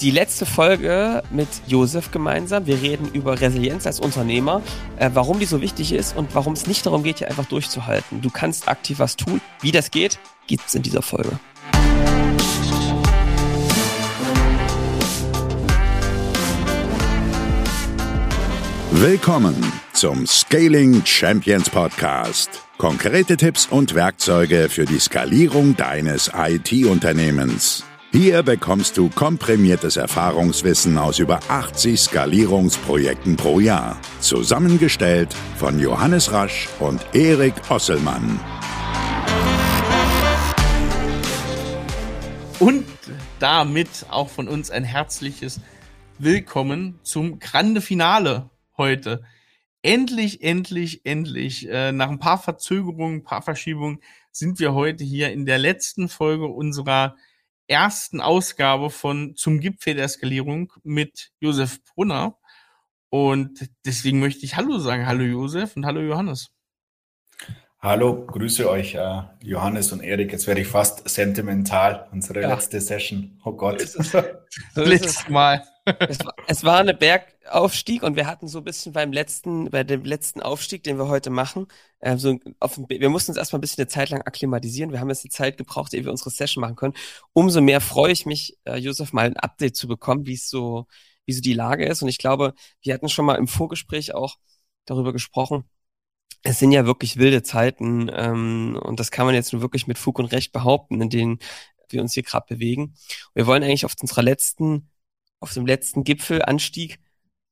die letzte Folge mit Josef gemeinsam. Wir reden über Resilienz als Unternehmer, äh, warum die so wichtig ist und warum es nicht darum geht, hier einfach durchzuhalten. Du kannst aktiv was tun. Wie das geht, gibt's in dieser Folge. Willkommen zum Scaling Champions Podcast. Konkrete Tipps und Werkzeuge für die Skalierung deines IT-Unternehmens. Hier bekommst du komprimiertes Erfahrungswissen aus über 80 Skalierungsprojekten pro Jahr. Zusammengestellt von Johannes Rasch und Erik Osselmann. Und damit auch von uns ein herzliches Willkommen zum Grande Finale heute. Endlich, endlich, endlich, äh, nach ein paar Verzögerungen, ein paar Verschiebungen, sind wir heute hier in der letzten Folge unserer ersten Ausgabe von Zum Gipfel der Skalierung mit Josef Brunner. Und deswegen möchte ich Hallo sagen. Hallo Josef und hallo Johannes. Hallo, grüße euch, äh, Johannes und Erik. Jetzt werde ich fast sentimental. Unsere ja. letzte Session. Oh Gott. So Letztes Mal. Es war, es war eine Bergaufstieg und wir hatten so ein bisschen beim letzten, bei dem letzten Aufstieg, den wir heute machen, äh, so auf, wir mussten uns erstmal ein bisschen eine Zeit lang akklimatisieren. Wir haben jetzt die Zeit gebraucht, ehe wir unsere Session machen können. Umso mehr freue ich mich, äh, Josef, mal ein Update zu bekommen, wie es so, wie so die Lage ist. Und ich glaube, wir hatten schon mal im Vorgespräch auch darüber gesprochen, es sind ja wirklich wilde Zeiten ähm, und das kann man jetzt nur wirklich mit Fug und Recht behaupten, in denen wir uns hier gerade bewegen. Wir wollen eigentlich auf unserer letzten, auf dem letzten Gipfelanstieg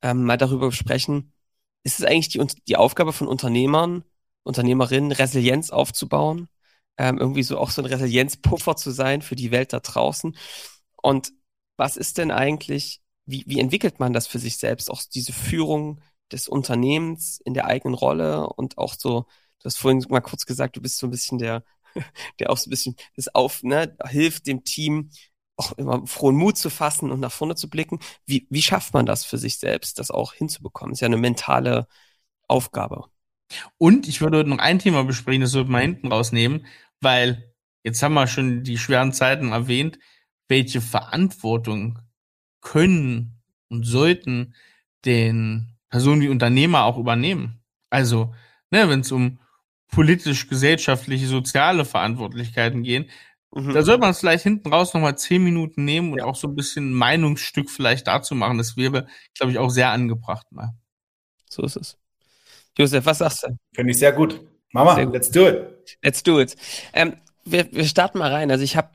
ähm, mal darüber sprechen, ist es eigentlich die, die Aufgabe von Unternehmern, Unternehmerinnen, Resilienz aufzubauen, ähm, irgendwie so auch so ein Resilienzpuffer zu sein für die Welt da draußen. Und was ist denn eigentlich, wie, wie entwickelt man das für sich selbst, auch diese Führung, des Unternehmens in der eigenen Rolle und auch so, du hast vorhin mal kurz gesagt, du bist so ein bisschen der, der auch so ein bisschen das auf, ne, hilft dem Team auch immer frohen Mut zu fassen und nach vorne zu blicken. Wie, wie schafft man das für sich selbst, das auch hinzubekommen? Das ist ja eine mentale Aufgabe. Und ich würde noch ein Thema besprechen, das würde man hinten rausnehmen, weil jetzt haben wir schon die schweren Zeiten erwähnt. Welche Verantwortung können und sollten den Personen wie Unternehmer auch übernehmen. Also, ne, wenn es um politisch-gesellschaftliche, soziale Verantwortlichkeiten gehen, mhm. da sollte man es vielleicht hinten raus nochmal zehn Minuten nehmen und ja. auch so ein bisschen ein Meinungsstück vielleicht dazu machen. Das wäre, glaube ich, auch sehr angebracht mal. So ist es. Josef, was sagst du? Finde ich sehr gut. Mama, gut. let's do it. Let's do it. Ähm, wir, wir starten mal rein. Also ich habe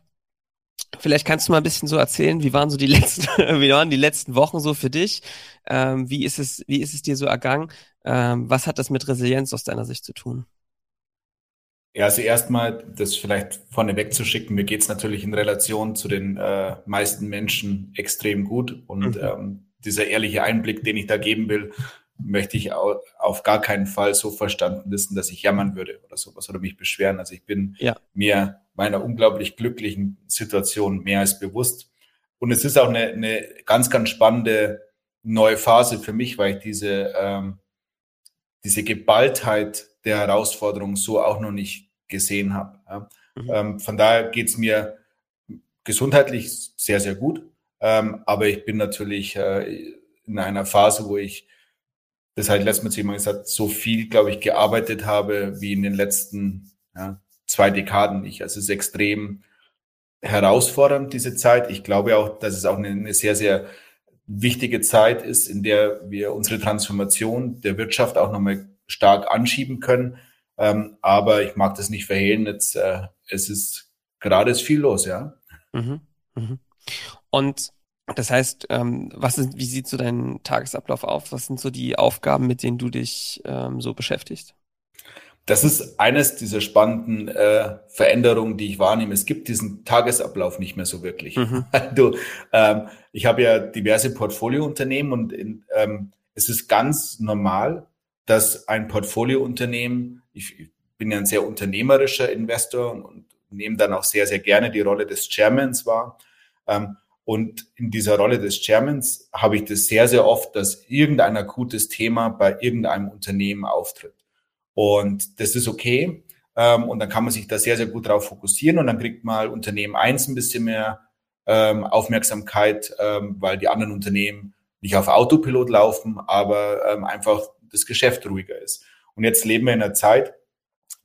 Vielleicht kannst du mal ein bisschen so erzählen, wie waren so die letzten, wie waren die letzten Wochen so für dich? Ähm, wie ist es, wie ist es dir so ergangen? Ähm, was hat das mit Resilienz aus deiner Sicht zu tun? Ja, also erstmal, das vielleicht vorneweg zu schicken, mir geht's natürlich in Relation zu den äh, meisten Menschen extrem gut. Und mhm. ähm, dieser ehrliche Einblick, den ich da geben will, möchte ich auf gar keinen Fall so verstanden wissen, dass ich jammern würde oder sowas oder mich beschweren. Also ich bin ja. mir meiner unglaublich glücklichen Situation mehr als bewusst. Und es ist auch eine, eine ganz, ganz spannende neue Phase für mich, weil ich diese, ähm, diese Geballtheit der Herausforderung so auch noch nicht gesehen habe. Ja. Mhm. Ähm, von daher geht's mir gesundheitlich sehr, sehr gut. Ähm, aber ich bin natürlich äh, in einer Phase, wo ich das halt letztes Mal jemand gesagt, so viel, glaube ich, gearbeitet habe wie in den letzten ja, zwei Dekaden nicht. Also es ist extrem herausfordernd, diese Zeit. Ich glaube auch, dass es auch eine, eine sehr, sehr wichtige Zeit ist, in der wir unsere Transformation der Wirtschaft auch nochmal stark anschieben können. Ähm, aber ich mag das nicht verhehlen. Jetzt, äh, es ist gerade ist viel los, ja. Mhm, mhm. Und das heißt, ähm, was ist, wie sieht so dein Tagesablauf auf? Was sind so die Aufgaben, mit denen du dich ähm, so beschäftigst? Das ist eines dieser spannenden äh, Veränderungen, die ich wahrnehme. Es gibt diesen Tagesablauf nicht mehr so wirklich. Mhm. Du, ähm, ich habe ja diverse Portfoliounternehmen und in, ähm, es ist ganz normal, dass ein Portfoliounternehmen, ich, ich bin ja ein sehr unternehmerischer Investor und, und, nehme dann auch sehr, sehr gerne die Rolle des Chairmans wahr. Ähm, und in dieser Rolle des Chairmans habe ich das sehr, sehr oft, dass irgendein akutes Thema bei irgendeinem Unternehmen auftritt. Und das ist okay. Ähm, und dann kann man sich da sehr, sehr gut drauf fokussieren und dann kriegt mal Unternehmen eins ein bisschen mehr ähm, Aufmerksamkeit, ähm, weil die anderen Unternehmen nicht auf Autopilot laufen, aber ähm, einfach das Geschäft ruhiger ist. Und jetzt leben wir in einer Zeit,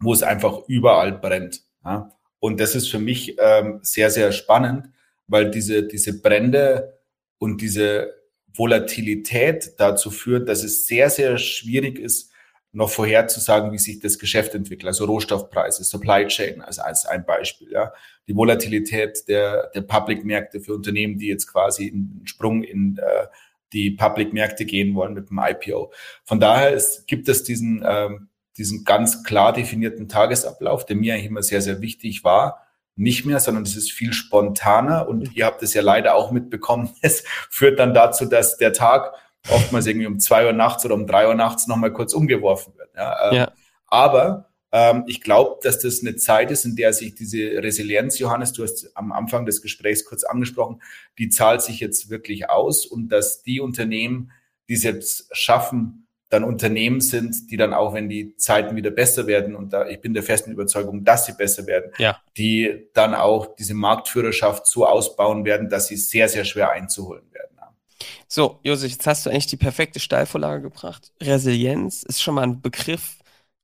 wo es einfach überall brennt. Ja? Und das ist für mich ähm, sehr, sehr spannend, weil diese, diese Brände und diese Volatilität dazu führt, dass es sehr, sehr schwierig ist, noch vorherzusagen, wie sich das Geschäft entwickelt. Also Rohstoffpreise, Supply Chain als, als ein Beispiel. Ja. Die Volatilität der, der Public-Märkte für Unternehmen, die jetzt quasi einen Sprung in äh, die Public-Märkte gehen wollen mit dem IPO. Von daher ist, gibt es diesen, ähm, diesen ganz klar definierten Tagesablauf, der mir eigentlich immer sehr, sehr wichtig war, nicht mehr, sondern es ist viel spontaner und ihr habt es ja leider auch mitbekommen. Es führt dann dazu, dass der Tag oftmals irgendwie um zwei Uhr nachts oder um drei Uhr nachts nochmal kurz umgeworfen wird. Ja, ähm, ja. Aber ähm, ich glaube, dass das eine Zeit ist, in der sich diese Resilienz, Johannes, du hast am Anfang des Gesprächs kurz angesprochen, die zahlt sich jetzt wirklich aus und dass die Unternehmen, die es jetzt schaffen, dann Unternehmen sind, die dann auch, wenn die Zeiten wieder besser werden, und da ich bin der festen Überzeugung, dass sie besser werden, ja. die dann auch diese Marktführerschaft so ausbauen werden, dass sie sehr, sehr schwer einzuholen werden. So, Josef, jetzt hast du eigentlich die perfekte Steilvorlage gebracht. Resilienz ist schon mal ein Begriff,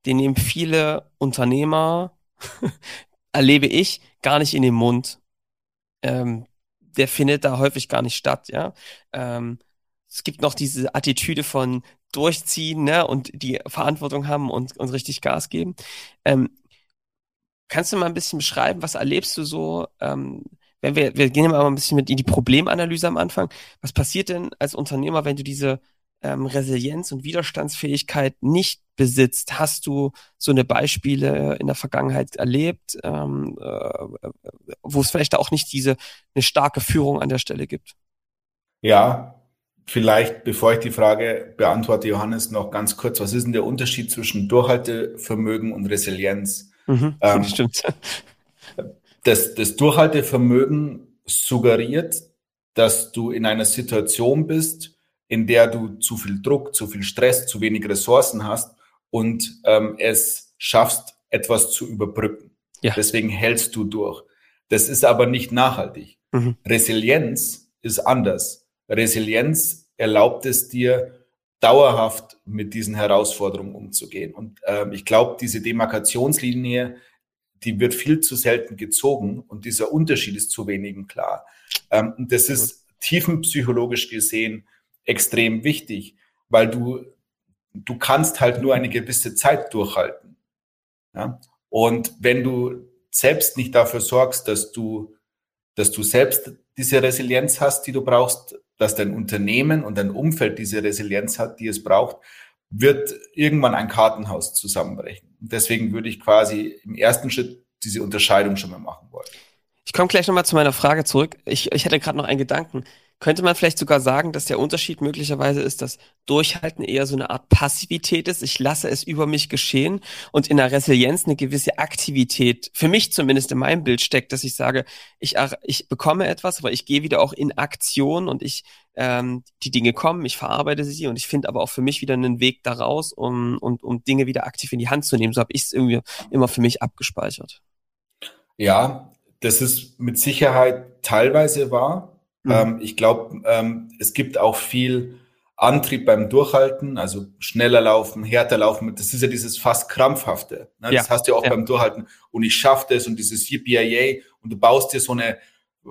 den nehmen viele Unternehmer, erlebe ich, gar nicht in den Mund. Ähm, der findet da häufig gar nicht statt, ja. Ähm, es gibt noch diese Attitüde von durchziehen, ne, und die Verantwortung haben und, und richtig Gas geben. Ähm, kannst du mal ein bisschen beschreiben, was erlebst du so? Ähm, wenn wir, wir gehen mal ein bisschen mit in die Problemanalyse am Anfang. Was passiert denn als Unternehmer, wenn du diese ähm, Resilienz und Widerstandsfähigkeit nicht besitzt? Hast du so eine Beispiele in der Vergangenheit erlebt, ähm, äh, wo es vielleicht auch nicht diese eine starke Führung an der Stelle gibt? Ja, vielleicht, bevor ich die Frage beantworte, Johannes, noch ganz kurz. Was ist denn der Unterschied zwischen Durchhaltevermögen und Resilienz? Mhm, ähm, stimmt das, das Durchhaltevermögen suggeriert, dass du in einer Situation bist, in der du zu viel Druck, zu viel Stress, zu wenig Ressourcen hast und ähm, es schaffst, etwas zu überbrücken. Ja. Deswegen hältst du durch. Das ist aber nicht nachhaltig. Mhm. Resilienz ist anders. Resilienz erlaubt es dir, dauerhaft mit diesen Herausforderungen umzugehen. Und ähm, ich glaube, diese Demarkationslinie die wird viel zu selten gezogen und dieser Unterschied ist zu wenigen klar. Ähm, das ist tiefenpsychologisch gesehen extrem wichtig, weil du, du kannst halt nur eine gewisse Zeit durchhalten. Ja? Und wenn du selbst nicht dafür sorgst, dass du, dass du selbst diese Resilienz hast, die du brauchst, dass dein Unternehmen und dein Umfeld diese Resilienz hat, die es braucht, wird irgendwann ein Kartenhaus zusammenbrechen. Deswegen würde ich quasi im ersten Schritt diese Unterscheidung schon mal machen wollen. Ich komme gleich nochmal zu meiner Frage zurück. Ich, ich hatte gerade noch einen Gedanken. Könnte man vielleicht sogar sagen, dass der Unterschied möglicherweise ist, dass Durchhalten eher so eine Art Passivität ist. Ich lasse es über mich geschehen und in der Resilienz eine gewisse Aktivität, für mich zumindest in meinem Bild steckt, dass ich sage, ich, ich bekomme etwas, aber ich gehe wieder auch in Aktion und ich, ähm, die Dinge kommen, ich verarbeite sie und ich finde aber auch für mich wieder einen Weg daraus, um, um, um Dinge wieder aktiv in die Hand zu nehmen. So habe ich es irgendwie immer für mich abgespeichert. Ja, das ist mit Sicherheit teilweise wahr. Mhm. Ähm, ich glaube, ähm, es gibt auch viel Antrieb beim Durchhalten, also schneller laufen, härter laufen. Das ist ja dieses fast krampfhafte. Ne? Ja. Das hast du ja auch ja. beim Durchhalten. Und ich schaffe das und dieses Yippie und du baust dir so eine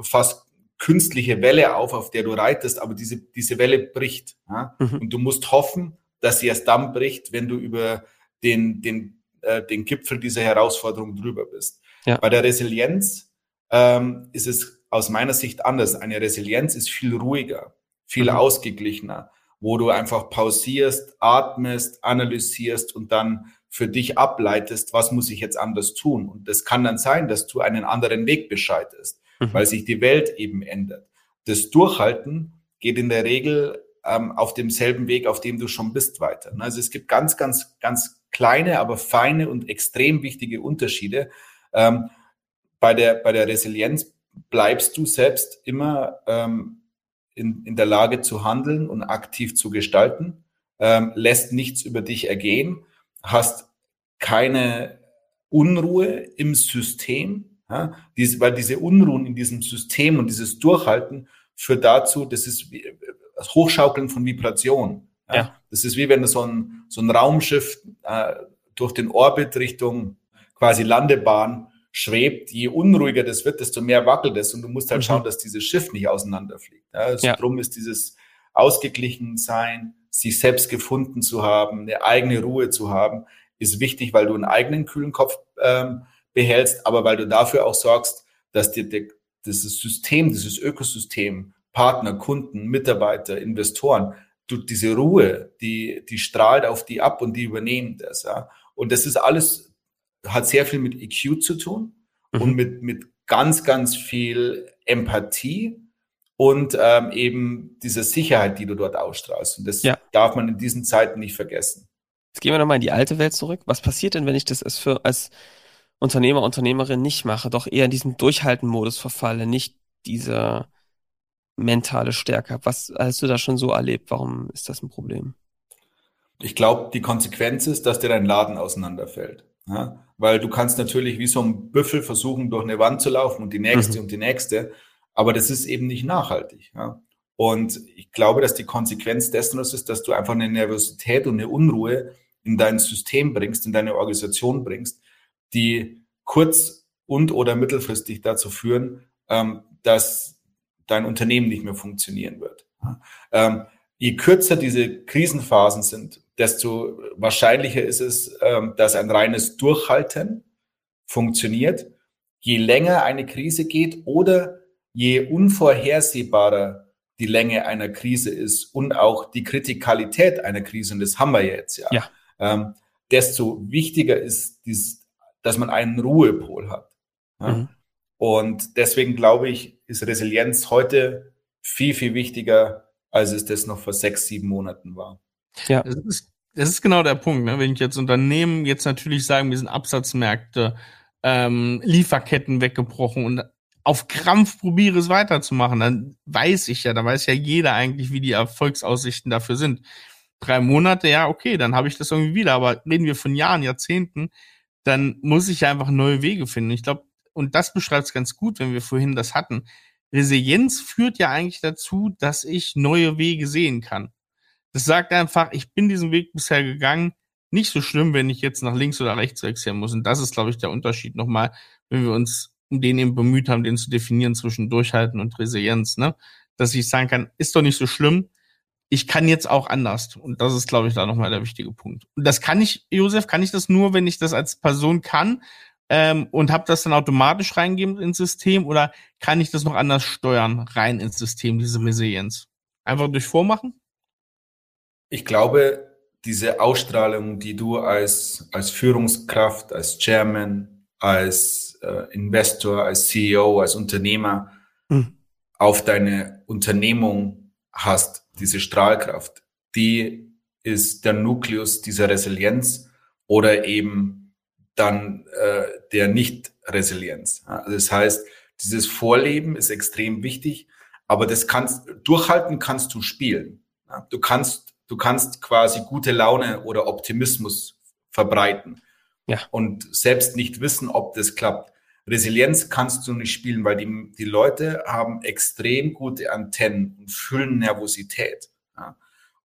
fast künstliche Welle auf, auf der du reitest, aber diese, diese Welle bricht. Ja? Mhm. Und du musst hoffen, dass sie erst dann bricht, wenn du über den, den, äh, den Gipfel dieser Herausforderung drüber bist. Ja. Bei der Resilienz ähm, ist es aus meiner Sicht anders. Eine Resilienz ist viel ruhiger, viel mhm. ausgeglichener, wo du einfach pausierst, atmest, analysierst und dann für dich ableitest, was muss ich jetzt anders tun. Und das kann dann sein, dass du einen anderen Weg bescheidest, mhm. weil sich die Welt eben ändert. Das Durchhalten geht in der Regel ähm, auf demselben Weg, auf dem du schon bist, weiter. Also es gibt ganz, ganz, ganz kleine, aber feine und extrem wichtige Unterschiede. Ähm, bei der, bei der Resilienz bleibst du selbst immer ähm, in, in der Lage zu handeln und aktiv zu gestalten, ähm, lässt nichts über dich ergehen, hast keine Unruhe im System, Ja? Dies, weil diese Unruhen in diesem System und dieses Durchhalten führt dazu, das ist wie, das Hochschaukeln von Vibration. Ja? ja? Das ist wie wenn so ein, so ein Raumschiff äh, durch den Orbit Richtung quasi Landebahn schwebt, je unruhiger das wird, desto mehr wackelt es und du musst halt mhm. schauen, dass dieses Schiff nicht auseinanderfliegt. Ja, also ja. Drum ist dieses ausgeglichen sein, sich selbst gefunden zu haben, eine eigene Ruhe zu haben, ist wichtig, weil du einen eigenen kühlen Kopf ähm, behältst, aber weil du dafür auch sorgst, dass dir de, dieses System, dieses Ökosystem, Partner, Kunden, Mitarbeiter, Investoren, du diese Ruhe, die, die strahlt auf die ab und die übernehmen das. Ja. Und das ist alles hat sehr viel mit EQ zu tun mhm. und mit, mit ganz, ganz viel Empathie und ähm, eben diese Sicherheit, die du dort ausstrahlst. Und das ja. darf man in diesen Zeiten nicht vergessen. Jetzt gehen wir nochmal in die alte Welt zurück. Was passiert denn, wenn ich das als, für, als Unternehmer, Unternehmerin nicht mache, doch eher in diesem Durchhalten-Modus verfalle, nicht diese mentale Stärke habe? Was hast du da schon so erlebt? Warum ist das ein Problem? Ich glaube, die Konsequenz ist, dass dir dein Laden auseinanderfällt. Ja? Weil du kannst natürlich wie so ein Büffel versuchen, durch eine Wand zu laufen und die nächste mhm. und die nächste, aber das ist eben nicht nachhaltig. Ja? Und ich glaube, dass die Konsequenz dessen ist, dass du einfach eine Nervosität und eine Unruhe in dein System bringst, in deine Organisation bringst, die kurz- und oder mittelfristig dazu führen, ähm, dass dein Unternehmen nicht mehr funktionieren wird. Ähm, je kürzer diese Krisenphasen sind, desto wahrscheinlicher ist es, ähm, dass ein reines Durchhalten funktioniert. Je länger eine Krise geht oder je unvorhersehbarer die Länge einer Krise ist und auch die Kritikalität einer Krise, und das haben wir jetzt ja, ja. Ähm, desto wichtiger ist, dies, dass man einen Ruhepol hat. Ja? Mhm. Und deswegen glaube ich, ist Resilienz heute viel, viel wichtiger, als es das noch vor sechs, sieben Monaten war. Ja. Das ist, das ist genau der Punkt. Ne? Wenn ich jetzt Unternehmen jetzt natürlich sagen, wir sind Absatzmärkte, ähm, Lieferketten weggebrochen und auf Krampf probiere es weiterzumachen, dann weiß ich ja, da weiß ja jeder eigentlich, wie die Erfolgsaussichten dafür sind. Drei Monate, ja, okay, dann habe ich das irgendwie wieder. Aber reden wir von Jahren, Jahrzehnten, dann muss ich ja einfach neue Wege finden. Ich glaube, und das beschreibt es ganz gut, wenn wir vorhin das hatten. Resilienz führt ja eigentlich dazu, dass ich neue Wege sehen kann. Das sagt einfach, ich bin diesen Weg bisher gegangen. Nicht so schlimm, wenn ich jetzt nach links oder rechts wechseln muss. Und das ist, glaube ich, der Unterschied nochmal, wenn wir uns um den eben bemüht haben, den zu definieren zwischen Durchhalten und Resilienz, ne? Dass ich sagen kann, ist doch nicht so schlimm. Ich kann jetzt auch anders. Und das ist, glaube ich, da nochmal der wichtige Punkt. Und das kann ich, Josef, kann ich das nur, wenn ich das als Person kann, ähm, und habe das dann automatisch reingegeben ins System oder kann ich das noch anders steuern, rein ins System, diese Resilienz? Einfach durch Vormachen? Ich glaube, diese Ausstrahlung, die du als, als Führungskraft, als Chairman, als äh, Investor, als CEO, als Unternehmer hm. auf deine Unternehmung hast, diese Strahlkraft, die ist der Nukleus dieser Resilienz oder eben dann äh, der Nicht-Resilienz. Also das heißt, dieses Vorleben ist extrem wichtig, aber das kannst durchhalten kannst du spielen. Du kannst du kannst quasi gute Laune oder Optimismus verbreiten ja. und selbst nicht wissen, ob das klappt. Resilienz kannst du nicht spielen, weil die, die Leute haben extrem gute Antennen und fühlen Nervosität.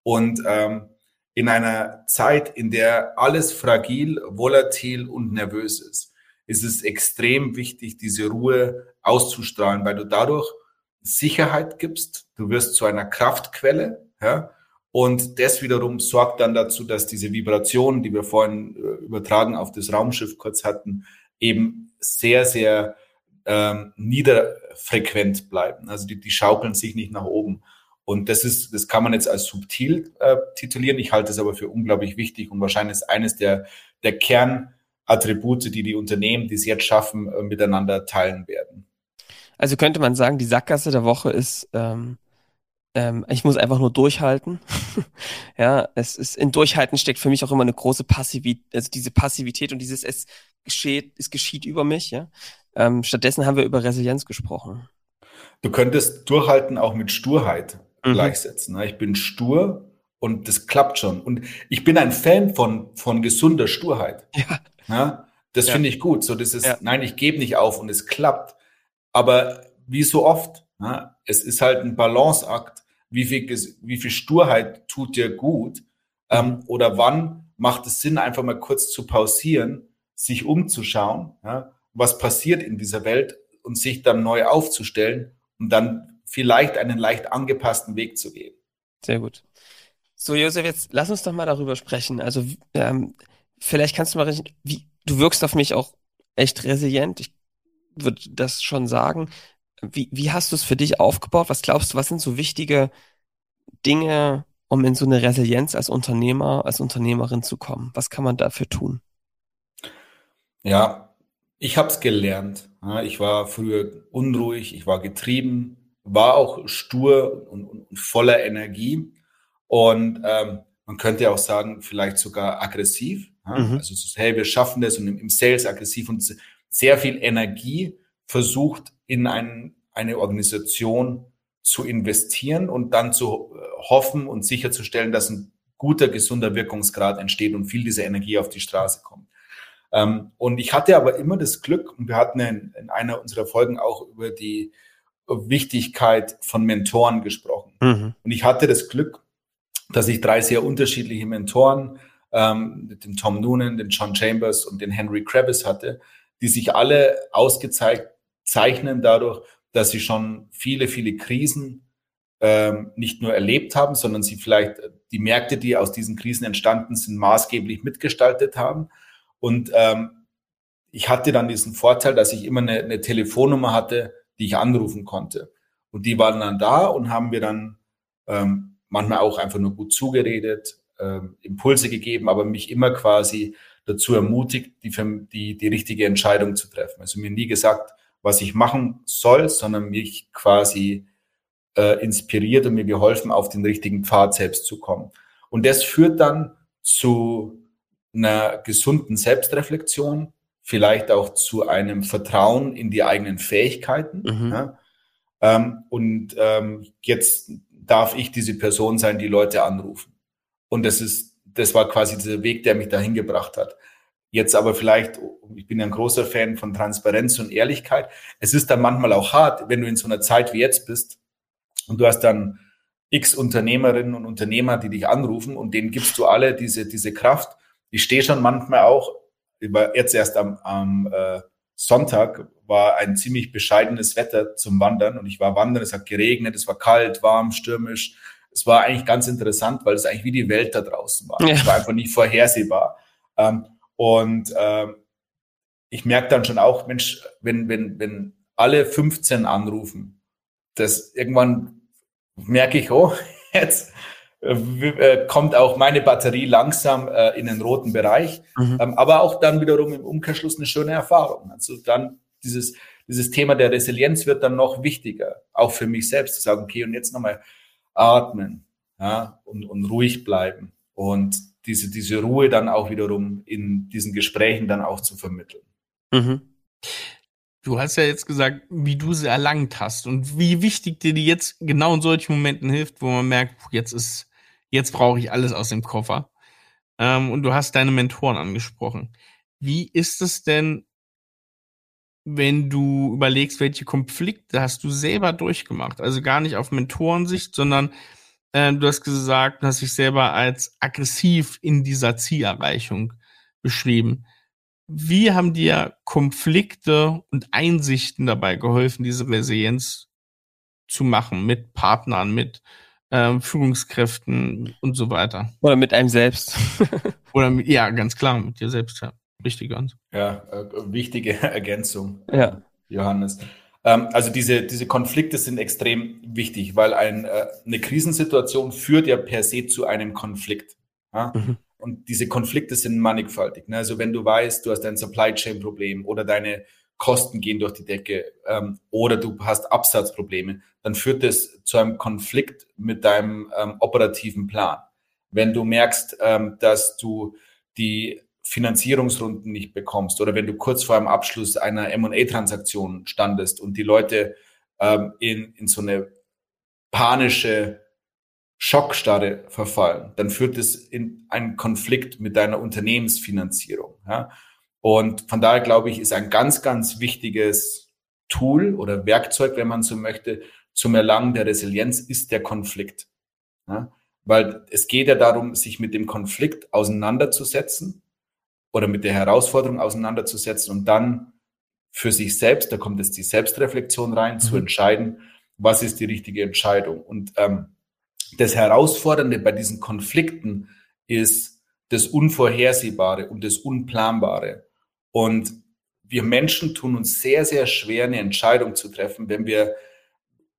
Und ähm, in einer Zeit, in der alles fragil, volatil und nervös ist, ist es extrem wichtig, diese Ruhe auszustrahlen, weil du dadurch Sicherheit gibst. Du wirst zu einer Kraftquelle, ja. Und das wiederum sorgt dann dazu, dass diese Vibrationen, die wir vorhin äh, übertragen auf das Raumschiff kurz hatten, eben sehr, sehr ähm, niederfrequent bleiben. Also die, die schaukeln sich nicht nach oben. Und das ist, das kann man jetzt als subtil äh, titulieren. Ich halte es aber für unglaublich wichtig und wahrscheinlich ist eines der, der Kernattribute, die die Unternehmen, die es jetzt schaffen, äh, miteinander teilen werden. Also könnte man sagen, die Sackgasse der Woche ist, ähm, ähm, ich muss einfach nur durchhalten. ja, es ist, in Durchhalten steckt für mich auch immer eine große Passivität, also diese Passivität und dieses es geschieht, es geschieht über mich, ja. Ähm, stattdessen haben wir über Resilienz gesprochen. Du könntest Durchhalten auch mit Sturheit mhm. gleichsetzen. Ne? Ich bin stur und das klappt schon. Und ich bin ein Fan von, von gesunder Sturheit. Ja. ja? Das ja. finde ich gut. So dieses, ja. nein, ich gebe nicht auf und es klappt. Aber wie so oft, ja, es ist halt ein Balanceakt. Wie viel, wie viel Sturheit tut dir gut? Ähm, oder wann macht es Sinn, einfach mal kurz zu pausieren, sich umzuschauen, ja, was passiert in dieser Welt und sich dann neu aufzustellen und dann vielleicht einen leicht angepassten Weg zu gehen. Sehr gut. So, Josef, jetzt lass uns doch mal darüber sprechen. Also, ähm, vielleicht kannst du mal, wie, du wirkst auf mich auch echt resilient. Ich würde das schon sagen. Wie, wie hast du es für dich aufgebaut? Was glaubst du, was sind so wichtige Dinge, um in so eine Resilienz als Unternehmer, als Unternehmerin zu kommen? Was kann man dafür tun? Ja, ich habe es gelernt. Ich war früher unruhig, ich war getrieben, war auch stur und, und voller Energie. Und ähm, man könnte auch sagen, vielleicht sogar aggressiv. Ja? Mhm. Also so, hey, wir schaffen das und im, im, Sales aggressiv und sehr viel Energie versucht in ein, eine Organisation zu investieren und dann zu äh, hoffen und sicherzustellen, dass ein guter, gesunder Wirkungsgrad entsteht und viel dieser Energie auf die Straße kommt. Ähm, und ich hatte aber immer das Glück, und wir hatten in, in einer unserer Folgen auch über die Wichtigkeit von Mentoren gesprochen. Mhm. Und ich hatte das Glück, dass ich drei sehr unterschiedliche Mentoren, ähm, den Tom Noonan, den John Chambers und den Henry Kravis hatte, die sich alle ausgezeichnen dadurch, dass sie schon viele, viele Krisen ähm, nicht nur erlebt haben, sondern sie vielleicht die Märkte, die aus diesen Krisen entstanden sind, maßgeblich mitgestaltet haben. Und ähm, ich hatte dann diesen Vorteil, dass ich immer eine, eine Telefonnummer hatte, die ich anrufen konnte. Und die waren dann da und haben mir dann ähm, manchmal auch einfach nur gut zugeredet, äh, Impulse gegeben, aber mich immer quasi dazu ermutigt, die, die, die richtige Entscheidung zu treffen. Also mir nie gesagt, was ich machen soll, sondern mich quasi äh, inspiriert und mir geholfen, auf den richtigen Pfad selbst zu kommen. Und das führt dann zu einer gesunden Selbstreflexion, vielleicht auch zu einem Vertrauen in die eigenen Fähigkeiten. Mhm. Ja? Ähm, und ähm, jetzt darf ich diese Person sein, die Leute anrufen. Und das ist, das war quasi dieser Weg, der mich dahin gebracht hat. Jetzt aber vielleicht, ich bin ja ein großer Fan von Transparenz und Ehrlichkeit. Es ist dann manchmal auch hart, wenn du in so einer Zeit wie jetzt bist und du hast dann x Unternehmerinnen und Unternehmer, die dich anrufen und denen gibst du alle diese, diese Kraft. Ich stehe schon manchmal auch, jetzt erst am, am äh, Sonntag war ein ziemlich bescheidenes Wetter zum Wandern und ich war wandern, es hat geregnet, es war kalt, warm, stürmisch. Es war eigentlich ganz interessant, weil es eigentlich wie die Welt da draußen war. Ja. Es war einfach nicht vorhersehbar. Ähm, und ähm, ich merke dann schon auch, Mensch, wenn, wenn, wenn alle 15 anrufen, das irgendwann merke ich, oh, jetzt kommt auch meine Batterie langsam äh, in den roten Bereich. Mhm. Ähm, aber auch dann wiederum im Umkehrschluss eine schöne Erfahrung. Also dann dieses, dieses Thema der Resilienz wird dann noch wichtiger, auch für mich selbst zu sagen, okay, und jetzt nochmal atmen ja, und, und ruhig bleiben und diese, diese Ruhe dann auch wiederum in diesen Gesprächen dann auch zu vermitteln. Mhm. Du hast ja jetzt gesagt, wie du sie erlangt hast und wie wichtig dir die jetzt genau in solchen Momenten hilft, wo man merkt, jetzt ist, jetzt brauche ich alles aus dem Koffer. Ähm, und du hast deine Mentoren angesprochen. Wie ist es denn, wenn du überlegst, welche Konflikte hast du selber durchgemacht? Also gar nicht auf Mentorensicht, sondern äh, du hast gesagt, du hast dich selber als aggressiv in dieser Zielerreichung beschrieben. Wie haben dir Konflikte und Einsichten dabei geholfen, diese Resilienz zu machen mit Partnern, mit ähm, Führungskräften und so weiter? Oder mit einem selbst. Oder mit, ja, ganz klar, mit dir selbst, ja. Richtig, ganz. Ja, äh, wichtige Ergänzung, ja. Johannes. Ähm, also diese, diese Konflikte sind extrem wichtig, weil ein, äh, eine Krisensituation führt ja per se zu einem Konflikt. Ja? Mhm. Und diese Konflikte sind mannigfaltig. Ne? Also wenn du weißt, du hast ein Supply Chain Problem oder deine Kosten gehen durch die Decke ähm, oder du hast Absatzprobleme, dann führt das zu einem Konflikt mit deinem ähm, operativen Plan. Wenn du merkst, ähm, dass du die Finanzierungsrunden nicht bekommst oder wenn du kurz vor einem Abschluss einer M&A-Transaktion standest und die Leute ähm, in, in so eine panische Schockstarre verfallen, dann führt es in einen Konflikt mit deiner Unternehmensfinanzierung. Ja? Und von daher glaube ich, ist ein ganz, ganz wichtiges Tool oder Werkzeug, wenn man so möchte, zum Erlangen der Resilienz ist der Konflikt. Ja? Weil es geht ja darum, sich mit dem Konflikt auseinanderzusetzen oder mit der Herausforderung auseinanderzusetzen und dann für sich selbst, da kommt jetzt die Selbstreflexion rein, mhm. zu entscheiden, was ist die richtige Entscheidung. Und ähm, das Herausfordernde bei diesen Konflikten ist das Unvorhersehbare und das Unplanbare. Und wir Menschen tun uns sehr, sehr schwer, eine Entscheidung zu treffen, wenn wir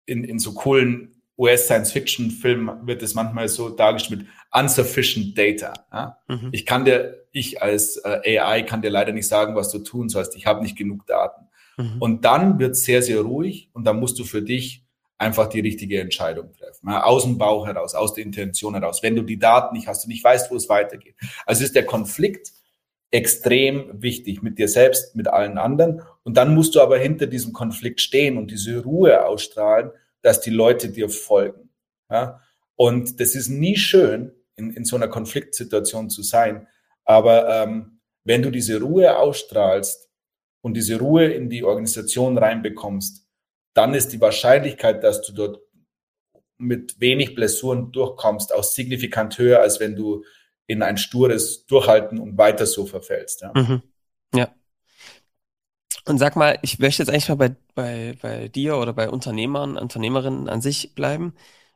in, in so coolen US-Science-Fiction-Filmen wird es manchmal so dargestellt mit unsufficient data. Ja? Mhm. Ich kann dir, ich als äh, AI kann dir leider nicht sagen, was du tun sollst. Ich habe nicht genug Daten. Mhm. Und dann wird es sehr, sehr ruhig und dann musst du für dich einfach die richtige Entscheidung treffen. Ja? Aus dem Bauch heraus, aus der Intention heraus. Wenn du die Daten nicht hast und nicht weißt, wo es weitergeht. Also ist der Konflikt extrem wichtig mit dir selbst, mit allen anderen. Und dann musst du aber hinter diesem Konflikt stehen und diese Ruhe ausstrahlen, dass die Leute dir folgen. Ja? Und das ist nie schön, in, in so einer Konfliktsituation zu sein. Aber ähm, wenn du diese Ruhe ausstrahlst und diese Ruhe in die Organisation reinbekommst, dann ist die Wahrscheinlichkeit, dass du dort mit wenig Blessuren durchkommst, auch signifikant höher, als wenn du in ein stures Durchhalten und weiter so verfällst. Ja. Mhm. ja. Und sag mal, ich möchte jetzt eigentlich mal bei, bei, bei dir oder bei Unternehmern, Unternehmerinnen an sich bleiben.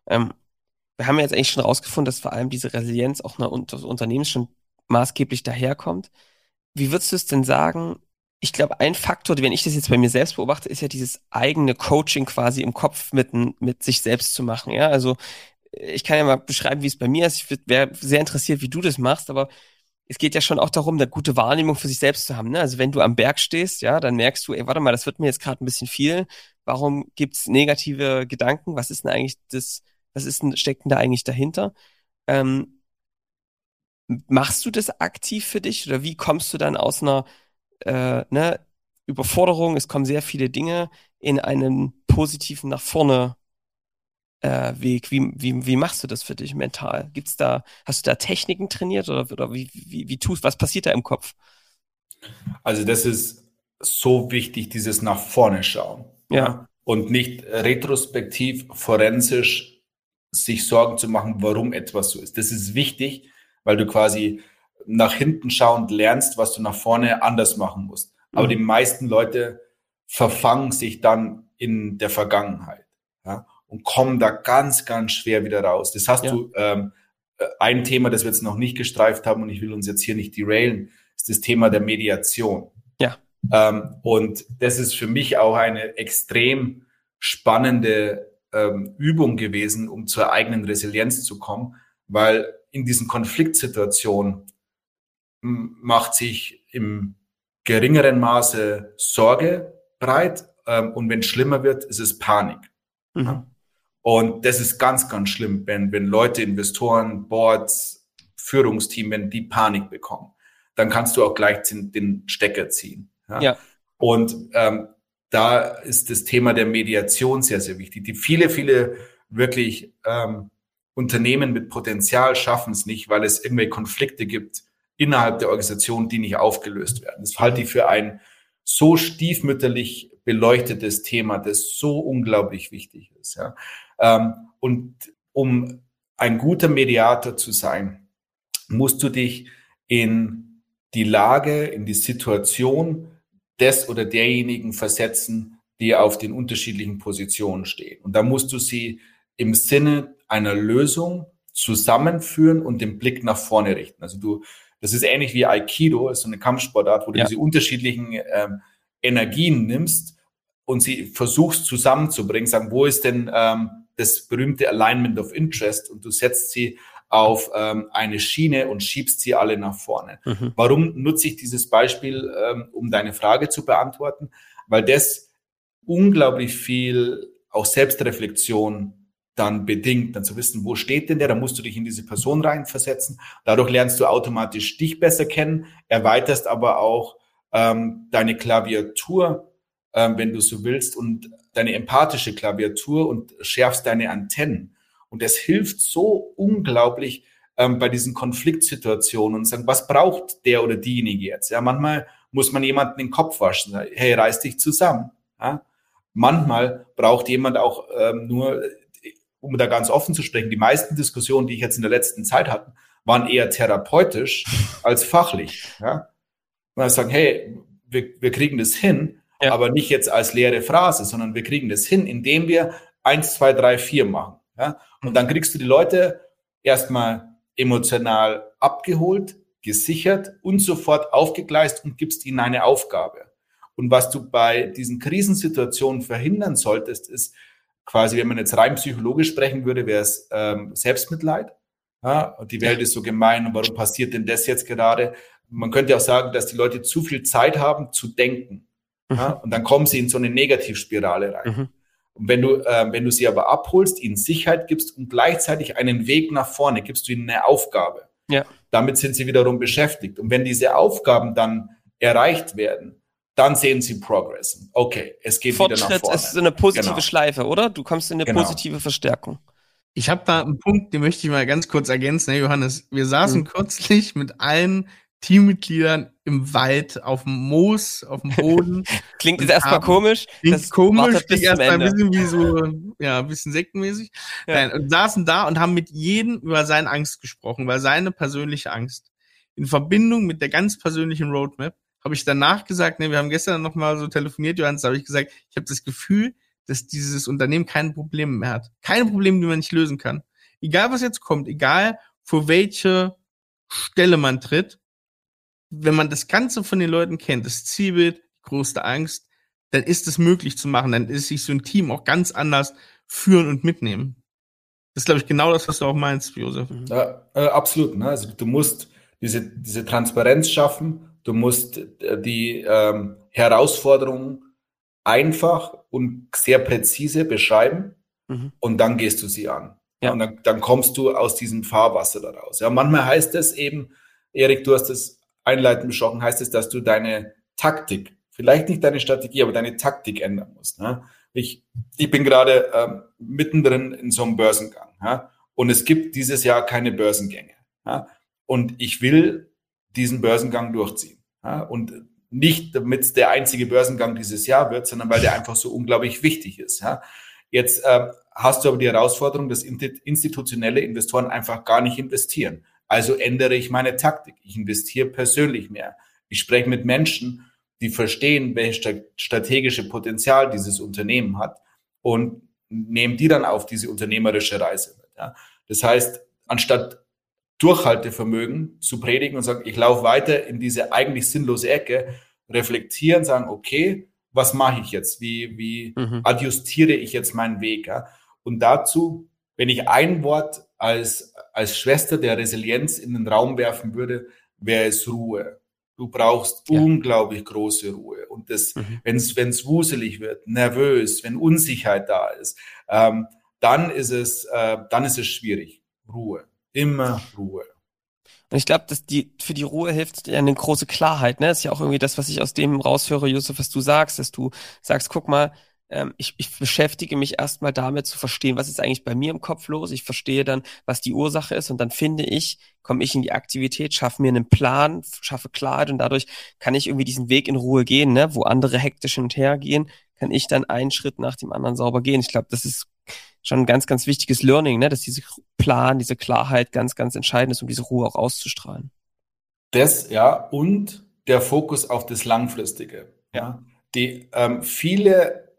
Ähm, wir haben ja jetzt eigentlich schon rausgefunden, dass vor allem diese Resilienz auch des Unternehmens schon maßgeblich daherkommt. Wie würdest du es denn sagen? Ich glaube, ein Faktor, wenn ich das jetzt bei mir selbst beobachte, ist ja dieses eigene Coaching quasi im Kopf mit, mit sich selbst zu machen. Ja, also ich kann ja mal beschreiben, wie es bei mir ist. Ich wäre sehr interessiert, wie du das machst, aber es geht ja schon auch darum, eine gute Wahrnehmung für sich selbst zu haben. Ne? Also wenn du am Berg stehst, ja, dann merkst du, ey, warte mal, das wird mir jetzt gerade ein bisschen viel. Warum gibt's negative Gedanken? Was ist denn eigentlich das, was ist denn, steckt denn da eigentlich dahinter? Ähm, machst du das aktiv für dich oder wie kommst du dann aus einer äh, ne, Überforderung, es kommen sehr viele Dinge in einen positiven nach vorne äh, Weg. Wie, wie, wie machst du das für dich mental? Gibt's da, hast du da Techniken trainiert oder, oder wie, wie, wie tust, was passiert da im Kopf? Also das ist so wichtig, dieses nach vorne schauen. Ja. Und nicht retrospektiv, forensisch sich Sorgen zu machen, warum etwas so ist. Das ist wichtig, weil du quasi nach hinten schauend lernst, was du nach vorne anders machen musst. Aber mhm. die meisten Leute verfangen sich dann in der Vergangenheit. Und kommen da ganz, ganz schwer wieder raus. Das hast ja. du, ähm, äh, ein Thema, das wir jetzt noch nicht gestreift haben und ich will uns jetzt hier nicht derailen, ist das Thema der Mediation. Ja. Ähm, und das ist für mich auch eine extrem spannende ähm, Übung gewesen, um zur eigenen Resilienz zu kommen, weil in diesen Konfliktsituationen macht sich im geringeren Maße Sorge breit ähm, und wenn es schlimmer wird, ist es Panik. Mhm. Und das ist ganz, ganz schlimm, wenn, wenn Leute, Investoren, Boards, Führungsteam, wenn die Panik bekommen, dann kannst du auch gleich den, den Stecker ziehen. Ja. ja. Und ähm, da ist das Thema der Mediation sehr, sehr wichtig. Die viele, viele wirklich ähm, Unternehmen mit Potenzial schaffen es nicht, weil es irgendwelche Konflikte gibt innerhalb der Organisation, die nicht aufgelöst werden. Das halte ich für ein so stiefmütterlich beleuchtetes Thema, das so unglaublich wichtig ist. Ja. Ähm, und um ein guter Mediator zu sein, musst du dich in die Lage, in die Situation des oder derjenigen versetzen, die auf den unterschiedlichen Positionen stehen. Und da musst du sie im Sinne einer Lösung zusammenführen und den Blick nach vorne richten. Also du, das ist ähnlich wie Aikido, ist so eine Kampfsportart, wo du ja. diese unterschiedlichen ähm, Energien nimmst und sie versuchst zusammenzubringen, sagen, wo ist denn ähm, das berühmte Alignment of Interest und du setzt sie auf ähm, eine Schiene und schiebst sie alle nach vorne. Mhm. Warum nutze ich dieses Beispiel, ähm, um deine Frage zu beantworten? Weil das unglaublich viel auch Selbstreflexion dann bedingt, dann zu wissen, wo steht denn der, da musst du dich in diese Person reinversetzen. Dadurch lernst du automatisch dich besser kennen, erweiterst aber auch ähm, deine Klaviatur, ähm, wenn du so willst, und deine empathische Klaviatur und schärfst deine Antennen. Und das hilft so unglaublich ähm, bei diesen Konfliktsituationen und sagen, was braucht der oder diejenige jetzt? Ja, manchmal muss man jemanden den Kopf waschen. Hey, reiß dich zusammen. Ja? Manchmal braucht jemand auch ähm, nur, um da ganz offen zu sprechen, die meisten Diskussionen, die ich jetzt in der letzten Zeit hatte, waren eher therapeutisch als fachlich. Ja? Man sagen, hey, wir, wir kriegen das hin, ja. aber nicht jetzt als leere Phrase, sondern wir kriegen das hin, indem wir eins, zwei, drei, vier machen. Ja? Und dann kriegst du die Leute erstmal emotional abgeholt, gesichert und sofort aufgegleist und gibst ihnen eine Aufgabe. Und was du bei diesen Krisensituationen verhindern solltest, ist quasi, wenn man jetzt rein psychologisch sprechen würde, wäre es ähm, Selbstmitleid. Ja, die Welt ist so gemein und warum passiert denn das jetzt gerade? Man könnte auch sagen, dass die Leute zu viel Zeit haben zu denken. Mhm. Ja, und dann kommen sie in so eine Negativspirale rein. Mhm. Und wenn du, äh, wenn du sie aber abholst, ihnen Sicherheit gibst und gleichzeitig einen Weg nach vorne, gibst du ihnen eine Aufgabe. Ja. Damit sind sie wiederum beschäftigt. Und wenn diese Aufgaben dann erreicht werden, dann sehen sie Progress. Okay, es geht wieder nach vorne. ist eine positive genau. Schleife, oder? Du kommst in eine genau. positive Verstärkung. Ich habe da einen Punkt, den möchte ich mal ganz kurz ergänzen, ne, Johannes. Wir saßen mhm. kürzlich mit allen Teammitgliedern im Wald, auf dem Moos, auf dem Boden. klingt jetzt erstmal komisch. Klingt das komisch, klingt erstmal ein bisschen wie so, ja, ein bisschen sektenmäßig. Ja. Nein, und saßen da und haben mit jedem über seine Angst gesprochen, weil seine persönliche Angst. In Verbindung mit der ganz persönlichen Roadmap habe ich danach gesagt, ne, wir haben gestern noch mal so telefoniert, Johannes, da habe ich gesagt, ich habe das Gefühl, dass dieses Unternehmen keine Probleme mehr hat. Keine Probleme, die man nicht lösen kann. Egal, was jetzt kommt, egal, vor welche Stelle man tritt, wenn man das Ganze von den Leuten kennt, das Zielbild, die größte Angst, dann ist es möglich zu machen. Dann ist sich so ein Team auch ganz anders führen und mitnehmen. Das ist, glaube ich, genau das, was du auch meinst, Josef. Mhm. Ja, äh, absolut. Ne? Also du musst diese, diese Transparenz schaffen, du musst äh, die ähm, Herausforderungen einfach und sehr präzise beschreiben mhm. und dann gehst du sie an. Ja. Und dann, dann kommst du aus diesem Fahrwasser daraus. Ja, manchmal heißt es eben, Erik, du hast es einleitend besprochen, heißt es, dass du deine Taktik, vielleicht nicht deine Strategie, aber deine Taktik ändern musst. Ne? Ich, ich bin gerade ähm, mittendrin in so einem Börsengang ja? und es gibt dieses Jahr keine Börsengänge. Ja? Und ich will diesen Börsengang durchziehen. Ja? Und nicht, damit es der einzige Börsengang dieses Jahr wird, sondern weil der einfach so unglaublich wichtig ist. Ja? Jetzt äh, hast du aber die Herausforderung, dass institutionelle Investoren einfach gar nicht investieren. Also ändere ich meine Taktik. Ich investiere persönlich mehr. Ich spreche mit Menschen, die verstehen, welches strategische Potenzial dieses Unternehmen hat und nehme die dann auf diese unternehmerische Reise mit. Ja. Das heißt, anstatt Durchhaltevermögen zu predigen und sagen, ich laufe weiter in diese eigentlich sinnlose Ecke, reflektieren, sagen, okay, was mache ich jetzt? Wie, wie mhm. adjustiere ich jetzt meinen Weg? Ja? Und dazu, wenn ich ein Wort als, als Schwester der Resilienz in den Raum werfen würde, wäre es Ruhe. Du brauchst ja. unglaublich große Ruhe. Und das, mhm. wenn es wuselig wird, nervös, wenn Unsicherheit da ist, ähm, dann ist es, äh, dann ist es schwierig. Ruhe. Immer Ruhe. Und ich glaube, dass die für die Ruhe hilft ja eine große Klarheit. Ne, das ist ja auch irgendwie das, was ich aus dem raushöre, Josef, was du sagst, dass du sagst, guck mal, ähm, ich, ich beschäftige mich erstmal damit zu verstehen, was ist eigentlich bei mir im Kopf los. Ich verstehe dann, was die Ursache ist und dann finde ich, komme ich in die Aktivität, schaffe mir einen Plan, schaffe Klarheit und dadurch kann ich irgendwie diesen Weg in Ruhe gehen, ne? wo andere hektisch hin und her gehen, kann ich dann einen Schritt nach dem anderen sauber gehen. Ich glaube, das ist schon ein ganz, ganz wichtiges Learning, ne? dass diese Plan, diese Klarheit ganz, ganz entscheidend ist, um diese Ruhe auch auszustrahlen. Das, ja, und der Fokus auf das Langfristige. Ja. Die ähm, viele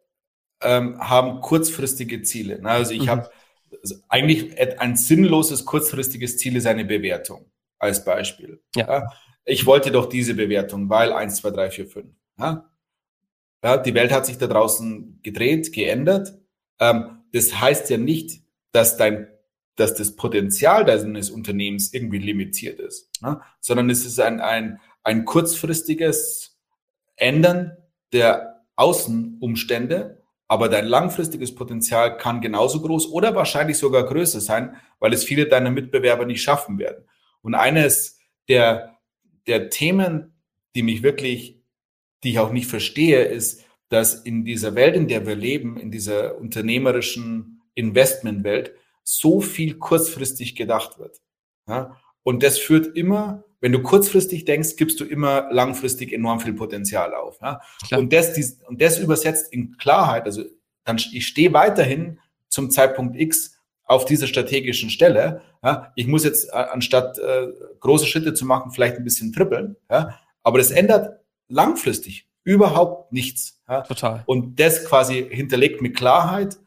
ähm, haben kurzfristige Ziele. Also ich mhm. habe also eigentlich ein sinnloses kurzfristiges Ziel ist eine Bewertung als Beispiel. Ja. Ich wollte doch diese Bewertung, weil 1, 2, 3, 4, 5. Ja? ja die Welt hat sich da draußen gedreht, geändert. Ähm, das heißt ja nicht, dass dein dass das Potenzial deines Unternehmens irgendwie limitiert ist, ne? sondern es ist ein, ein, ein kurzfristiges Ändern der Außenumstände aber dein langfristiges Potenzial kann genauso groß oder wahrscheinlich sogar größer sein, weil es viele deiner Mitbewerber nicht schaffen werden. Und eines der, der Themen, die mich wirklich, die ich auch nicht verstehe, ist, dass in dieser Welt, in der wir leben, in dieser unternehmerischen Investmentwelt, so viel kurzfristig gedacht wird. Ja? Und das führt immer wenn du kurzfristig denkst, gibst du immer langfristig enorm viel Potenzial auf. Ja? Und, das, dies, und das übersetzt in Klarheit, also dann ich stehe weiterhin zum Zeitpunkt X auf dieser strategischen Stelle. Ja? Ich muss jetzt äh, anstatt äh, große Schritte zu machen, vielleicht ein bisschen trippeln. Ja? Aber das ändert langfristig überhaupt nichts. Ja? Total. Und das quasi hinterlegt mit Klarheit.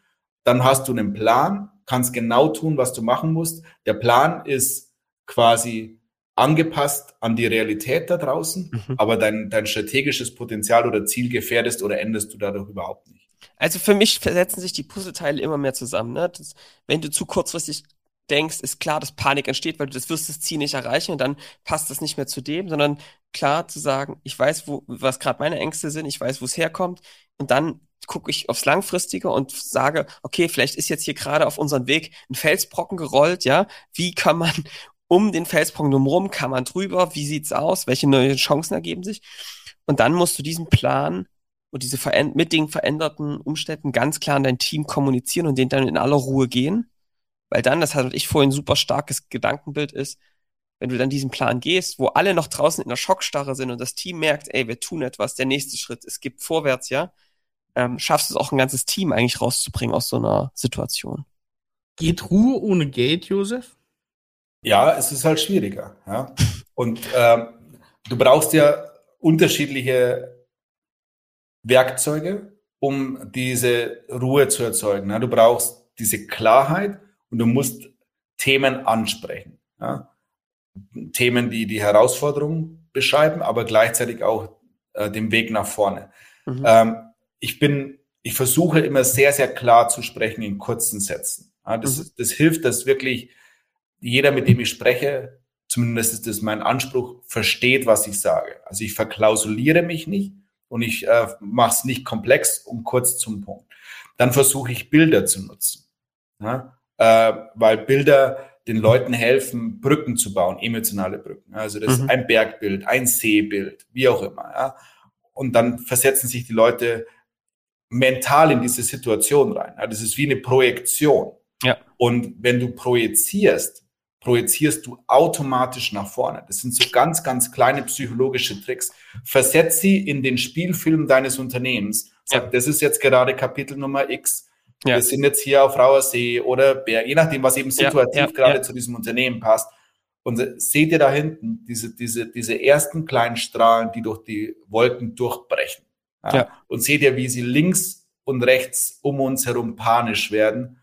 Dann hast du einen Plan, kannst genau tun, was du machen musst. Der Plan ist quasi angepasst an die Realität da draußen, mhm. aber dein, dein strategisches Potenzial oder Ziel gefährdest oder änderst du dadurch überhaupt nicht. Also für mich versetzen sich die Puzzleteile immer mehr zusammen. Ne? Das, wenn du zu kurzfristig denkst, ist klar, dass Panik entsteht, weil du das wirst das Ziel nicht erreichen und dann passt das nicht mehr zu dem, sondern klar zu sagen, ich weiß, wo, was gerade meine Ängste sind, ich weiß, wo es herkommt und dann gucke ich aufs Langfristige und sage, okay, vielleicht ist jetzt hier gerade auf unserem Weg ein Felsbrocken gerollt, ja, wie kann man um den Felsbrocken drumherum, kann man drüber, wie sieht's aus, welche neuen Chancen ergeben sich und dann musst du diesen Plan und diese mit den veränderten Umständen ganz klar an dein Team kommunizieren und den dann in aller Ruhe gehen weil dann, das hatte ich vorhin super starkes Gedankenbild ist, wenn du dann diesen Plan gehst, wo alle noch draußen in der Schockstarre sind und das Team merkt, ey, wir tun etwas, der nächste Schritt, es gibt vorwärts, ja, ähm, schaffst du es auch ein ganzes Team eigentlich rauszubringen aus so einer Situation. Geht Ruhe ohne Gate, Josef? Ja, es ist halt schwieriger. Ja? Und ähm, du brauchst ja unterschiedliche Werkzeuge, um diese Ruhe zu erzeugen. Ja? Du brauchst diese Klarheit, und du musst Themen ansprechen. Ja? Themen, die die Herausforderung beschreiben, aber gleichzeitig auch äh, den Weg nach vorne. Mhm. Ähm, ich bin, ich versuche immer sehr, sehr klar zu sprechen in kurzen Sätzen. Ja, das, mhm. das hilft, dass wirklich jeder, mit dem ich spreche, zumindest ist das mein Anspruch, versteht, was ich sage. Also ich verklausuliere mich nicht und ich äh, mache es nicht komplex und kurz zum Punkt. Dann versuche ich Bilder zu nutzen. Ja? äh, weil Bilder den Leuten helfen, Brücken zu bauen, emotionale Brücken. Also das mhm. ist ein Bergbild, ein Seebild, wie auch immer. Ja? Und dann versetzen sich die Leute mental in diese Situation rein. Ja? Das ist wie eine Projektion. Ja. Und wenn du projizierst, projizierst du automatisch nach vorne. Das sind so ganz, ganz kleine psychologische Tricks. Versetz sie in den Spielfilm deines Unternehmens. Sag, ja. das ist jetzt gerade Kapitel Nummer X. Ja. Wir sind jetzt hier auf Rauer See oder Berg, je nachdem, was eben situativ ja, gerade zu diesem Unternehmen passt. Und seht ihr da hinten diese, diese, diese ersten kleinen Strahlen, die durch die Wolken durchbrechen. Ja. Und seht ihr, wie sie links und rechts um uns herum panisch werden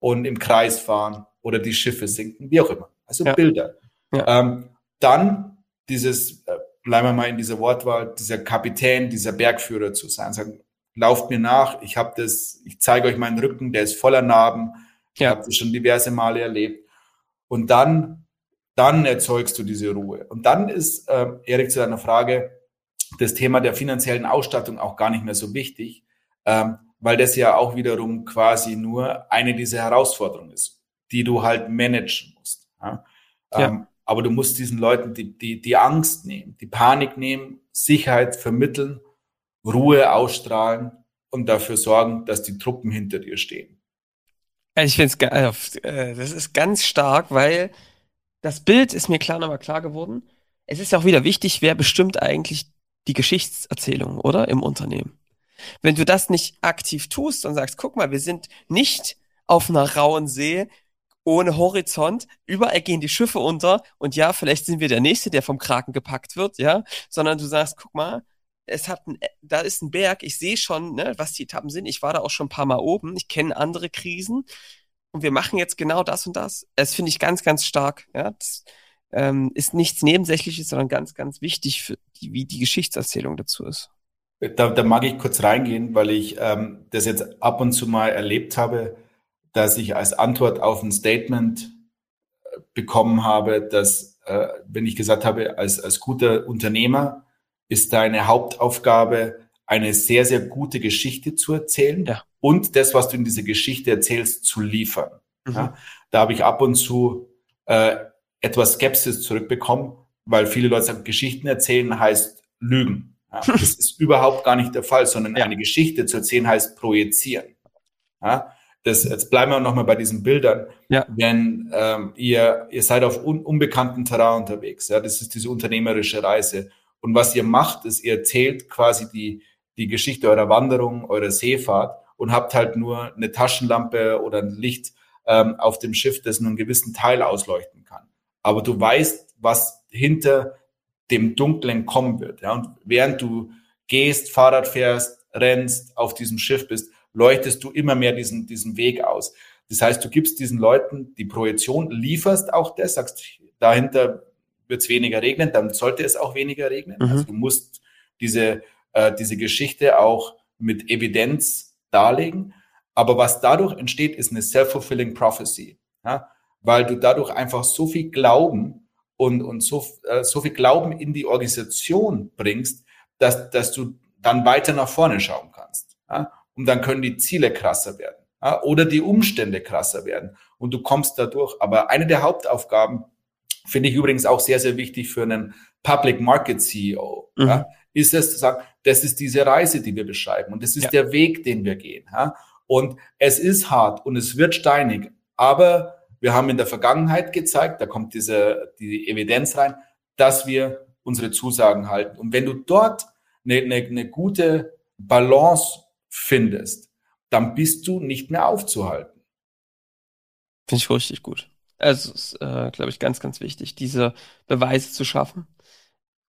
und im Kreis fahren oder die Schiffe sinken, wie auch immer. Also Bilder. Ähm, dann dieses, äh, bleiben wir mal in dieser Wortwahl, dieser Kapitän, dieser Bergführer zu sein, sagen, lauft mir nach, ich habe das, ich zeige euch meinen Rücken, der ist voller Narben, ich ja. habe das schon diverse Male erlebt. Und dann, dann erzeugst du diese Ruhe. Und dann ist, äh, Erik, zu deiner Frage, das Thema der finanziellen Ausstattung auch gar nicht mehr so wichtig, ähm, weil das ja auch wiederum quasi nur eine dieser Herausforderungen ist, die du halt managen musst. Ja? Ja. Ähm, aber du musst diesen Leuten die, die, die Angst nehmen, die Panik nehmen, Sicherheit vermitteln Ruhe ausstrahlen und dafür sorgen, dass die Truppen hinter dir stehen. Ich finde es, äh, das ist ganz stark, weil das Bild ist mir klar nochmal klar geworden. Es ist auch wieder wichtig, wer bestimmt eigentlich die Geschichtserzählung, oder? Im Unternehmen. Wenn du das nicht aktiv tust und sagst, guck mal, wir sind nicht auf einer rauen See, ohne Horizont, überall gehen die Schiffe unter und ja, vielleicht sind wir der Nächste, der vom Kraken gepackt wird, ja, sondern du sagst, guck mal, es hat ein, da ist ein Berg, ich sehe schon, ne, was die Etappen sind. Ich war da auch schon ein paar Mal oben, ich kenne andere Krisen und wir machen jetzt genau das und das. Das finde ich ganz, ganz stark. Ja, das ähm, ist nichts Nebensächliches, sondern ganz, ganz wichtig, für die, wie die Geschichtserzählung dazu ist. Da, da mag ich kurz reingehen, weil ich ähm, das jetzt ab und zu mal erlebt habe, dass ich als Antwort auf ein Statement äh, bekommen habe, dass, äh, wenn ich gesagt habe, als, als guter Unternehmer ist deine Hauptaufgabe, eine sehr, sehr gute Geschichte zu erzählen ja. und das, was du in dieser Geschichte erzählst, zu liefern. Mhm. Ja, da habe ich ab und zu äh, etwas Skepsis zurückbekommen, weil viele Leute sagen, Geschichten erzählen heißt lügen. Ja, das ist überhaupt gar nicht der Fall, sondern eine Geschichte zu erzählen heißt projizieren. Ja, das, jetzt bleiben wir nochmal bei diesen Bildern. Ja. Wenn ähm, ihr, ihr seid auf un, unbekannten Terrain unterwegs, ja, das ist diese unternehmerische Reise. Und was ihr macht, ist, ihr erzählt quasi die, die Geschichte eurer Wanderung, eurer Seefahrt und habt halt nur eine Taschenlampe oder ein Licht ähm, auf dem Schiff, das nur einen gewissen Teil ausleuchten kann. Aber du weißt, was hinter dem Dunklen kommen wird. Ja? Und während du gehst, Fahrrad fährst, rennst, auf diesem Schiff bist, leuchtest du immer mehr diesen, diesen Weg aus. Das heißt, du gibst diesen Leuten die Projektion, lieferst auch das, sagst, dahinter wird es weniger regnen, dann sollte es auch weniger regnen. Mhm. Also du musst diese, äh, diese Geschichte auch mit Evidenz darlegen. Aber was dadurch entsteht, ist eine self-fulfilling prophecy. Ja? Weil du dadurch einfach so viel Glauben und, und so, äh, so viel Glauben in die Organisation bringst, dass, dass du dann weiter nach vorne schauen kannst. Ja? Und dann können die Ziele krasser werden ja? oder die Umstände krasser werden und du kommst dadurch. Aber eine der Hauptaufgaben finde ich übrigens auch sehr, sehr wichtig für einen Public Market CEO, mhm. ja? ist es zu sagen, das ist diese Reise, die wir beschreiben und das ist ja. der Weg, den wir gehen. Ja? Und es ist hart und es wird steinig, aber wir haben in der Vergangenheit gezeigt, da kommt diese die Evidenz rein, dass wir unsere Zusagen halten. Und wenn du dort eine, eine, eine gute Balance findest, dann bist du nicht mehr aufzuhalten. Finde ich richtig gut. Also ist, äh, glaube ich, ganz, ganz wichtig, diese Beweise zu schaffen.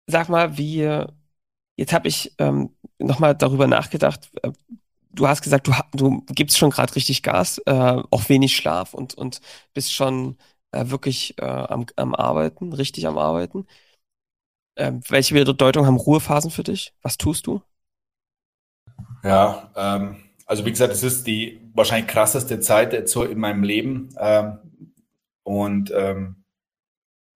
Sag mal, wie, jetzt habe ich ähm, nochmal darüber nachgedacht, äh, du hast gesagt, du, du gibst schon gerade richtig Gas, äh, auch wenig Schlaf und, und bist schon äh, wirklich äh, am, am Arbeiten, richtig am Arbeiten. Ähm, welche Bedeutung haben Ruhephasen für dich? Was tust du? Ja, ähm, also wie gesagt, es ist die wahrscheinlich krasseste Zeit jetzt so in meinem Leben. Ähm, und ähm,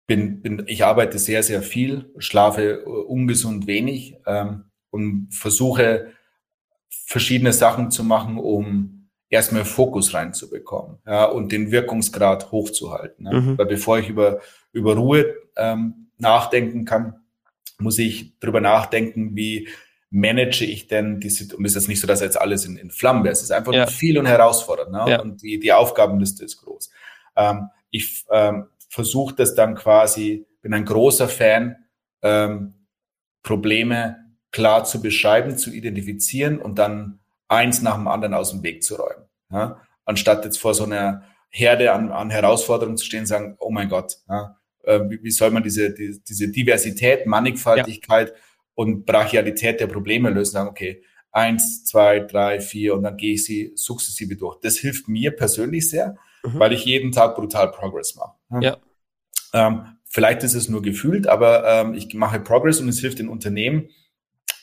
bin, bin, ich arbeite sehr, sehr viel, schlafe ungesund wenig ähm, und versuche verschiedene Sachen zu machen, um erstmal Fokus reinzubekommen ja, und den Wirkungsgrad hochzuhalten. Ne? Mhm. Weil bevor ich über, über Ruhe ähm, nachdenken kann, muss ich darüber nachdenken, wie manage ich denn die Situation. Und es ist jetzt nicht so, dass jetzt alles in, in Flammen wäre. Es ist einfach ja. viel und herausfordernd. Ne? Ja. Und die, die Aufgabenliste ist groß. Ähm, ich ähm, versuche das dann quasi, bin ein großer Fan, ähm, Probleme klar zu beschreiben, zu identifizieren und dann eins nach dem anderen aus dem Weg zu räumen. Ja? Anstatt jetzt vor so einer Herde an, an Herausforderungen zu stehen und sagen, oh mein Gott, ja, äh, wie, wie, soll man diese, die, diese Diversität, Mannigfaltigkeit ja. Und Brachialität der Probleme lösen? Sagen, okay, eins, zwei, drei, vier und dann gehe ich sie sukzessive durch. Das hilft mir persönlich sehr, mhm. weil ich jeden Tag brutal Progress mache. Ja. Ähm, vielleicht ist es nur gefühlt, aber ähm, ich mache Progress und es hilft den Unternehmen,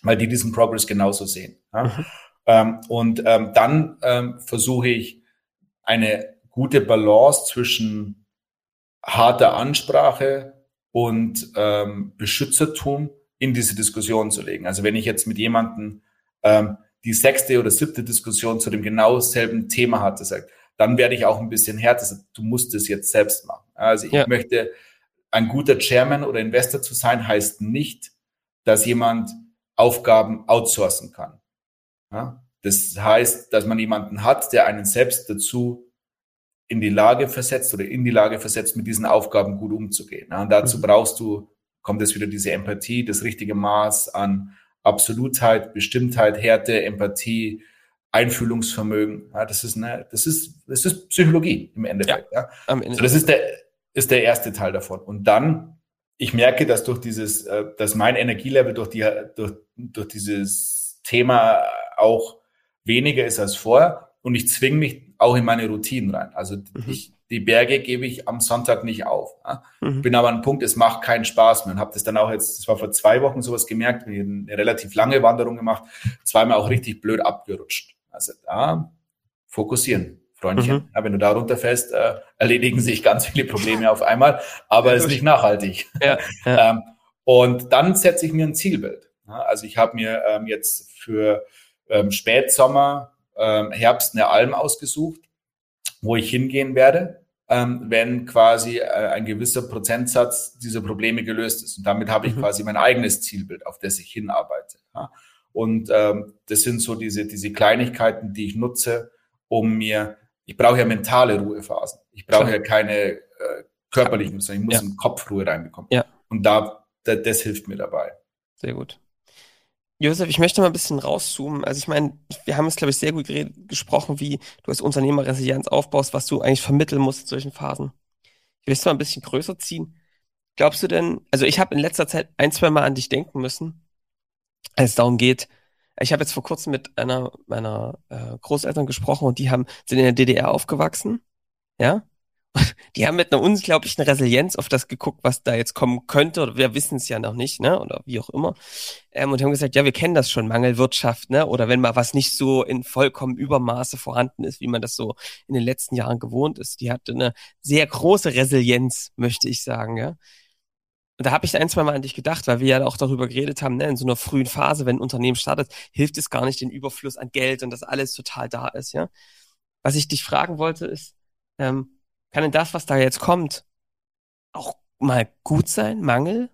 weil die diesen Progress genauso sehen. Ja? Mhm. Ähm, und ähm, dann ähm, versuche ich eine gute Balance zwischen harter Ansprache und ähm, Beschützertum in diese Diskussion zu legen. Also wenn ich jetzt mit jemandem ähm, die sechste oder siebte Diskussion zu dem genau selben Thema hatte, sagt, dann werde ich auch ein bisschen härter. Du musst es jetzt selbst machen. Also ich ja. möchte ein guter Chairman oder Investor zu sein, heißt nicht, dass jemand Aufgaben outsourcen kann. Ja? Das heißt, dass man jemanden hat, der einen selbst dazu in die Lage versetzt oder in die Lage versetzt, mit diesen Aufgaben gut umzugehen. Ja? Und dazu mhm. brauchst du, kommt es wieder diese Empathie, das richtige Maß an Absolutheit, Bestimmtheit, Härte, Empathie, Einfühlungsvermögen. Ja, das ist eine, das ist, das ist Psychologie im Endeffekt. Ja, ja. Ende. So, das ist der, ist der erste Teil davon. Und dann ich merke, dass durch dieses, äh, dass mein Energielevel durch die, durch, durch dieses Thema auch weniger ist als vorher und ich zwinge mich auch in meine Routinen rein. Also mhm. ich, die Berge gebe ich am Sonntag nicht auf. Ja? Mhm. Bin aber an einem Punkt, es macht keinen Spaß mehr und habe das dann auch jetzt, das war vor zwei Wochen sowas gemerkt, eine relativ lange Wanderung gemacht, zweimal auch richtig blöd abgerutscht. Also da fokussieren. Freundchen. Mhm. Ja, wenn du da runterfällst, äh, erledigen sich ganz viele Probleme auf einmal, aber es ist nicht nachhaltig. Ja, ja. ähm, und dann setze ich mir ein Zielbild. Also ich habe mir ähm, jetzt für ähm, Spätsommer, ähm, Herbst eine Alm ausgesucht, wo ich hingehen werde, ähm, wenn quasi äh, ein gewisser Prozentsatz dieser Probleme gelöst ist. Und damit habe ich mhm. quasi mein eigenes Zielbild, auf das ich hinarbeite. Ja? Und ähm, das sind so diese, diese Kleinigkeiten, die ich nutze, um mir ich brauche ja mentale Ruhephasen. Ich brauche ja keine äh, körperlichen, sondern ich muss ja. im Kopf Ruhe reinbekommen. Ja. Und da, da, das hilft mir dabei. Sehr gut. Josef, ich möchte mal ein bisschen rauszoomen. Also ich meine, wir haben es, glaube ich, sehr gut gesprochen, wie du als Unternehmer Resilienz aufbaust, was du eigentlich vermitteln musst in solchen Phasen. Ich will es mal ein bisschen größer ziehen. Glaubst du denn, also ich habe in letzter Zeit ein, zwei Mal an dich denken müssen, als es darum geht, ich habe jetzt vor kurzem mit einer meiner äh, Großeltern gesprochen und die haben, sind in der DDR aufgewachsen, ja, die haben mit einer unglaublichen Resilienz auf das geguckt, was da jetzt kommen könnte, oder wir wissen es ja noch nicht, ne, oder wie auch immer. Ähm, und haben gesagt, ja, wir kennen das schon, Mangelwirtschaft, ne, oder wenn mal was nicht so in vollkommen Übermaße vorhanden ist, wie man das so in den letzten Jahren gewohnt ist. Die hatte eine sehr große Resilienz, möchte ich sagen, ja. Und da habe ich ein, zwei Mal an dich gedacht, weil wir ja auch darüber geredet haben, ne, in so einer frühen Phase, wenn ein Unternehmen startet, hilft es gar nicht den Überfluss an Geld und dass alles total da ist, ja. Was ich dich fragen wollte, ist, ähm, kann denn das, was da jetzt kommt, auch mal gut sein, Mangel?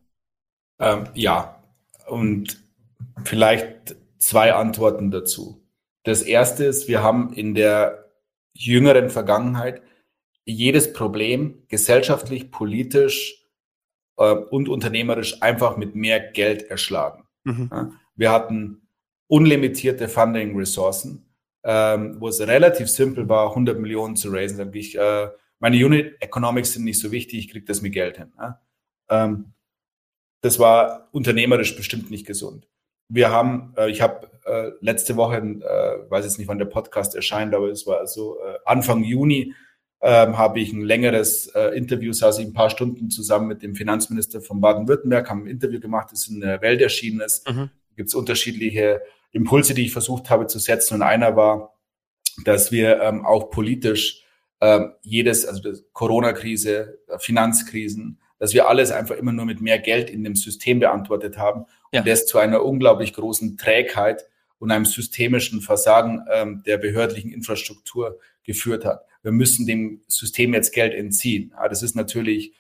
Ähm, ja, und vielleicht zwei Antworten dazu. Das erste ist, wir haben in der jüngeren Vergangenheit jedes Problem gesellschaftlich, politisch äh, und unternehmerisch einfach mit mehr Geld erschlagen. Mhm. Ja, wir hatten unlimitierte Funding-Ressourcen, ähm, wo es relativ simpel war, 100 Millionen zu raisen. Dann ich, äh, meine Unit Economics sind nicht so wichtig, ich kriege das mit Geld hin. Ja? Ähm, das war unternehmerisch bestimmt nicht gesund. Wir haben, äh, ich habe äh, letzte Woche, äh, weiß jetzt nicht, wann der Podcast erscheint, aber es war so äh, Anfang Juni, ähm, habe ich ein längeres äh, Interview, saß ich ein paar Stunden zusammen mit dem Finanzminister von Baden-Württemberg, haben ein Interview gemacht, das in der Welt erschienen ist. Mhm. Gibt es unterschiedliche Impulse, die ich versucht habe zu setzen. Und einer war, dass wir ähm, auch politisch ähm, jedes, also Corona-Krise, Finanzkrisen, dass wir alles einfach immer nur mit mehr Geld in dem System beantwortet haben ja. und das zu einer unglaublich großen Trägheit und einem systemischen Versagen ähm, der behördlichen Infrastruktur geführt hat. Wir müssen dem System jetzt Geld entziehen. Ja, das ist natürlich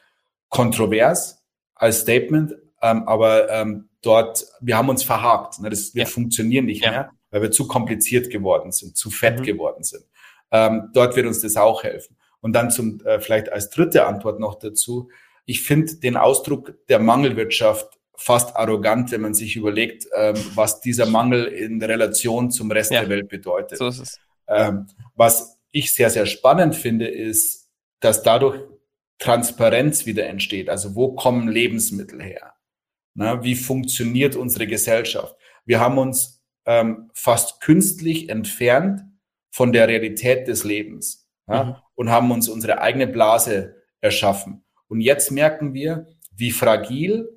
kontrovers als Statement, ähm, aber ähm, dort, wir haben uns verhakt. Ne? Das, wir ja. funktionieren nicht mehr, weil wir zu kompliziert geworden sind, zu fett mhm. geworden sind. Ähm, dort wird uns das auch helfen. Und dann zum äh, vielleicht als dritte Antwort noch dazu. Ich finde den Ausdruck der Mangelwirtschaft fast arrogant, wenn man sich überlegt, ähm, was dieser Mangel in Relation zum Rest ja, der Welt bedeutet. So ist es. Ähm, was ich sehr, sehr spannend finde, ist, dass dadurch Transparenz wieder entsteht. Also wo kommen Lebensmittel her? Na, wie funktioniert unsere Gesellschaft? Wir haben uns ähm, fast künstlich entfernt von der Realität des Lebens ja, mhm. und haben uns unsere eigene Blase erschaffen. Und jetzt merken wir, wie fragil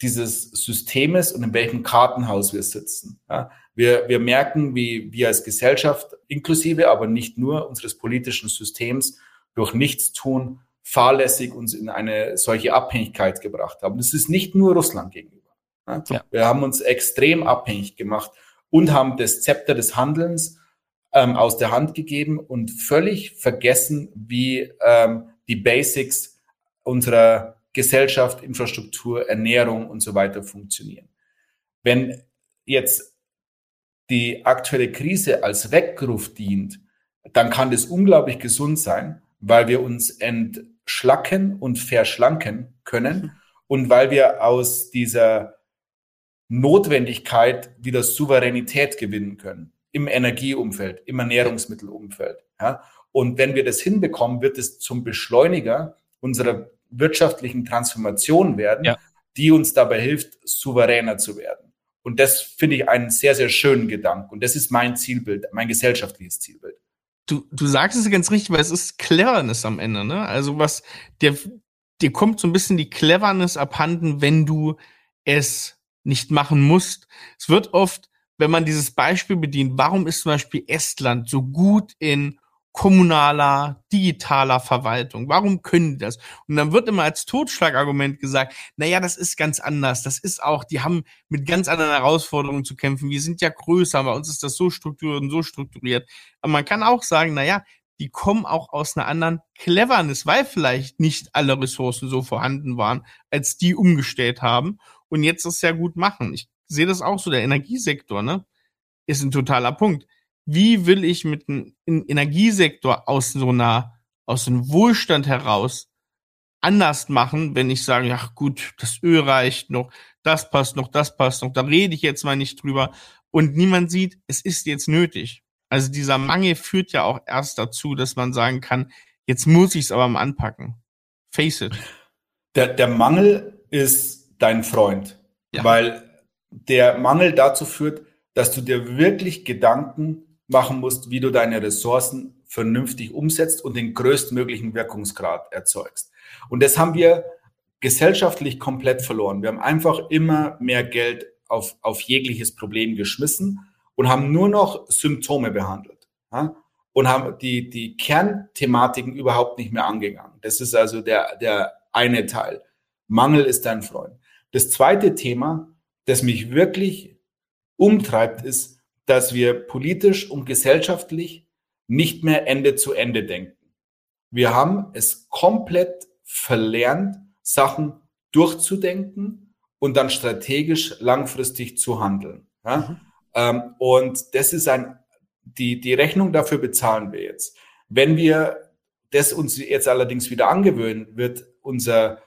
dieses System ist und in welchem Kartenhaus wir sitzen. Ja. Wir, wir merken, wie wir als Gesellschaft, inklusive, aber nicht nur unseres politischen Systems, durch Nichtstun fahrlässig uns in eine solche Abhängigkeit gebracht haben. Das ist nicht nur Russland gegenüber. Ja. Wir haben uns extrem abhängig gemacht und haben das Zepter des Handelns ähm, aus der Hand gegeben und völlig vergessen, wie ähm, die Basics unserer Gesellschaft, Infrastruktur, Ernährung und so weiter funktionieren. Wenn jetzt die aktuelle Krise als Weckruf dient, dann kann das unglaublich gesund sein, weil wir uns entschlacken und verschlanken können und weil wir aus dieser Notwendigkeit wieder Souveränität gewinnen können im Energieumfeld, im Ernährungsmittelumfeld. Ja? Und wenn wir das hinbekommen, wird es zum Beschleuniger unserer wirtschaftlichen Transformation werden, ja. die uns dabei hilft, souveräner zu werden. Und das finde ich einen sehr, sehr schönen Gedanken. Und das ist mein Zielbild, mein gesellschaftliches Zielbild. Du, du sagst es ganz richtig, weil es ist Cleverness am Ende, ne? Also was, der, dir kommt so ein bisschen die Cleverness abhanden, wenn du es nicht machen musst. Es wird oft wenn man dieses Beispiel bedient, warum ist zum Beispiel Estland so gut in kommunaler, digitaler Verwaltung? Warum können die das? Und dann wird immer als Totschlagargument gesagt, naja, das ist ganz anders. Das ist auch, die haben mit ganz anderen Herausforderungen zu kämpfen. Wir sind ja größer, bei uns ist das so strukturiert und so strukturiert. Aber man kann auch sagen, naja, die kommen auch aus einer anderen Cleverness, weil vielleicht nicht alle Ressourcen so vorhanden waren, als die umgestellt haben und jetzt das sehr gut machen. Ich sehe das auch so, der Energiesektor, ne? Ist ein totaler Punkt. wie will ich mit dem Energiesektor aus so einer, aus dem Wohlstand heraus anders machen, wenn ich sage, ja gut, das Öl reicht noch, das passt noch, das passt noch, da rede ich jetzt mal nicht drüber und niemand sieht, es ist jetzt nötig. Also dieser Mangel führt ja auch erst dazu, dass man sagen kann, jetzt muss ich es aber mal anpacken. Face it. Der, der Mangel ist dein Freund, ja. weil der Mangel dazu führt, dass du dir wirklich Gedanken machen musst, wie du deine Ressourcen vernünftig umsetzt und den größtmöglichen Wirkungsgrad erzeugst. Und das haben wir gesellschaftlich komplett verloren. Wir haben einfach immer mehr Geld auf, auf jegliches Problem geschmissen und haben nur noch Symptome behandelt. Ja? Und haben die, die Kernthematiken überhaupt nicht mehr angegangen. Das ist also der, der eine Teil. Mangel ist dein Freund. Das zweite Thema, das mich wirklich umtreibt, ist, dass wir politisch und gesellschaftlich nicht mehr Ende zu Ende denken. Wir haben es komplett verlernt, Sachen durchzudenken und dann strategisch langfristig zu handeln. Ja? Mhm. Ähm, und das ist ein, die, die Rechnung dafür bezahlen wir jetzt. Wenn wir das uns jetzt allerdings wieder angewöhnen, wird unser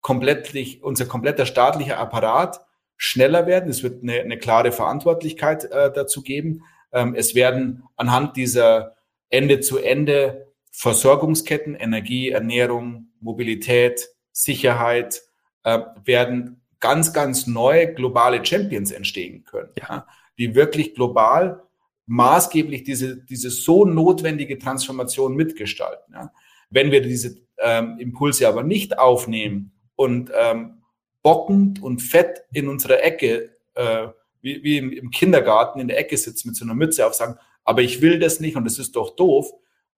komplettlich, unser kompletter staatlicher Apparat schneller werden. Es wird eine, eine klare Verantwortlichkeit äh, dazu geben. Ähm, es werden anhand dieser Ende zu Ende Versorgungsketten, Energie, Ernährung, Mobilität, Sicherheit, äh, werden ganz, ganz neue globale Champions entstehen können, ja. die wirklich global maßgeblich diese, diese so notwendige Transformation mitgestalten. Ja. Wenn wir diese ähm, Impulse aber nicht aufnehmen und ähm, bockend und fett in unserer Ecke, äh, wie, wie im, im Kindergarten in der Ecke sitzen mit so einer Mütze auf, sagen, aber ich will das nicht und das ist doch doof,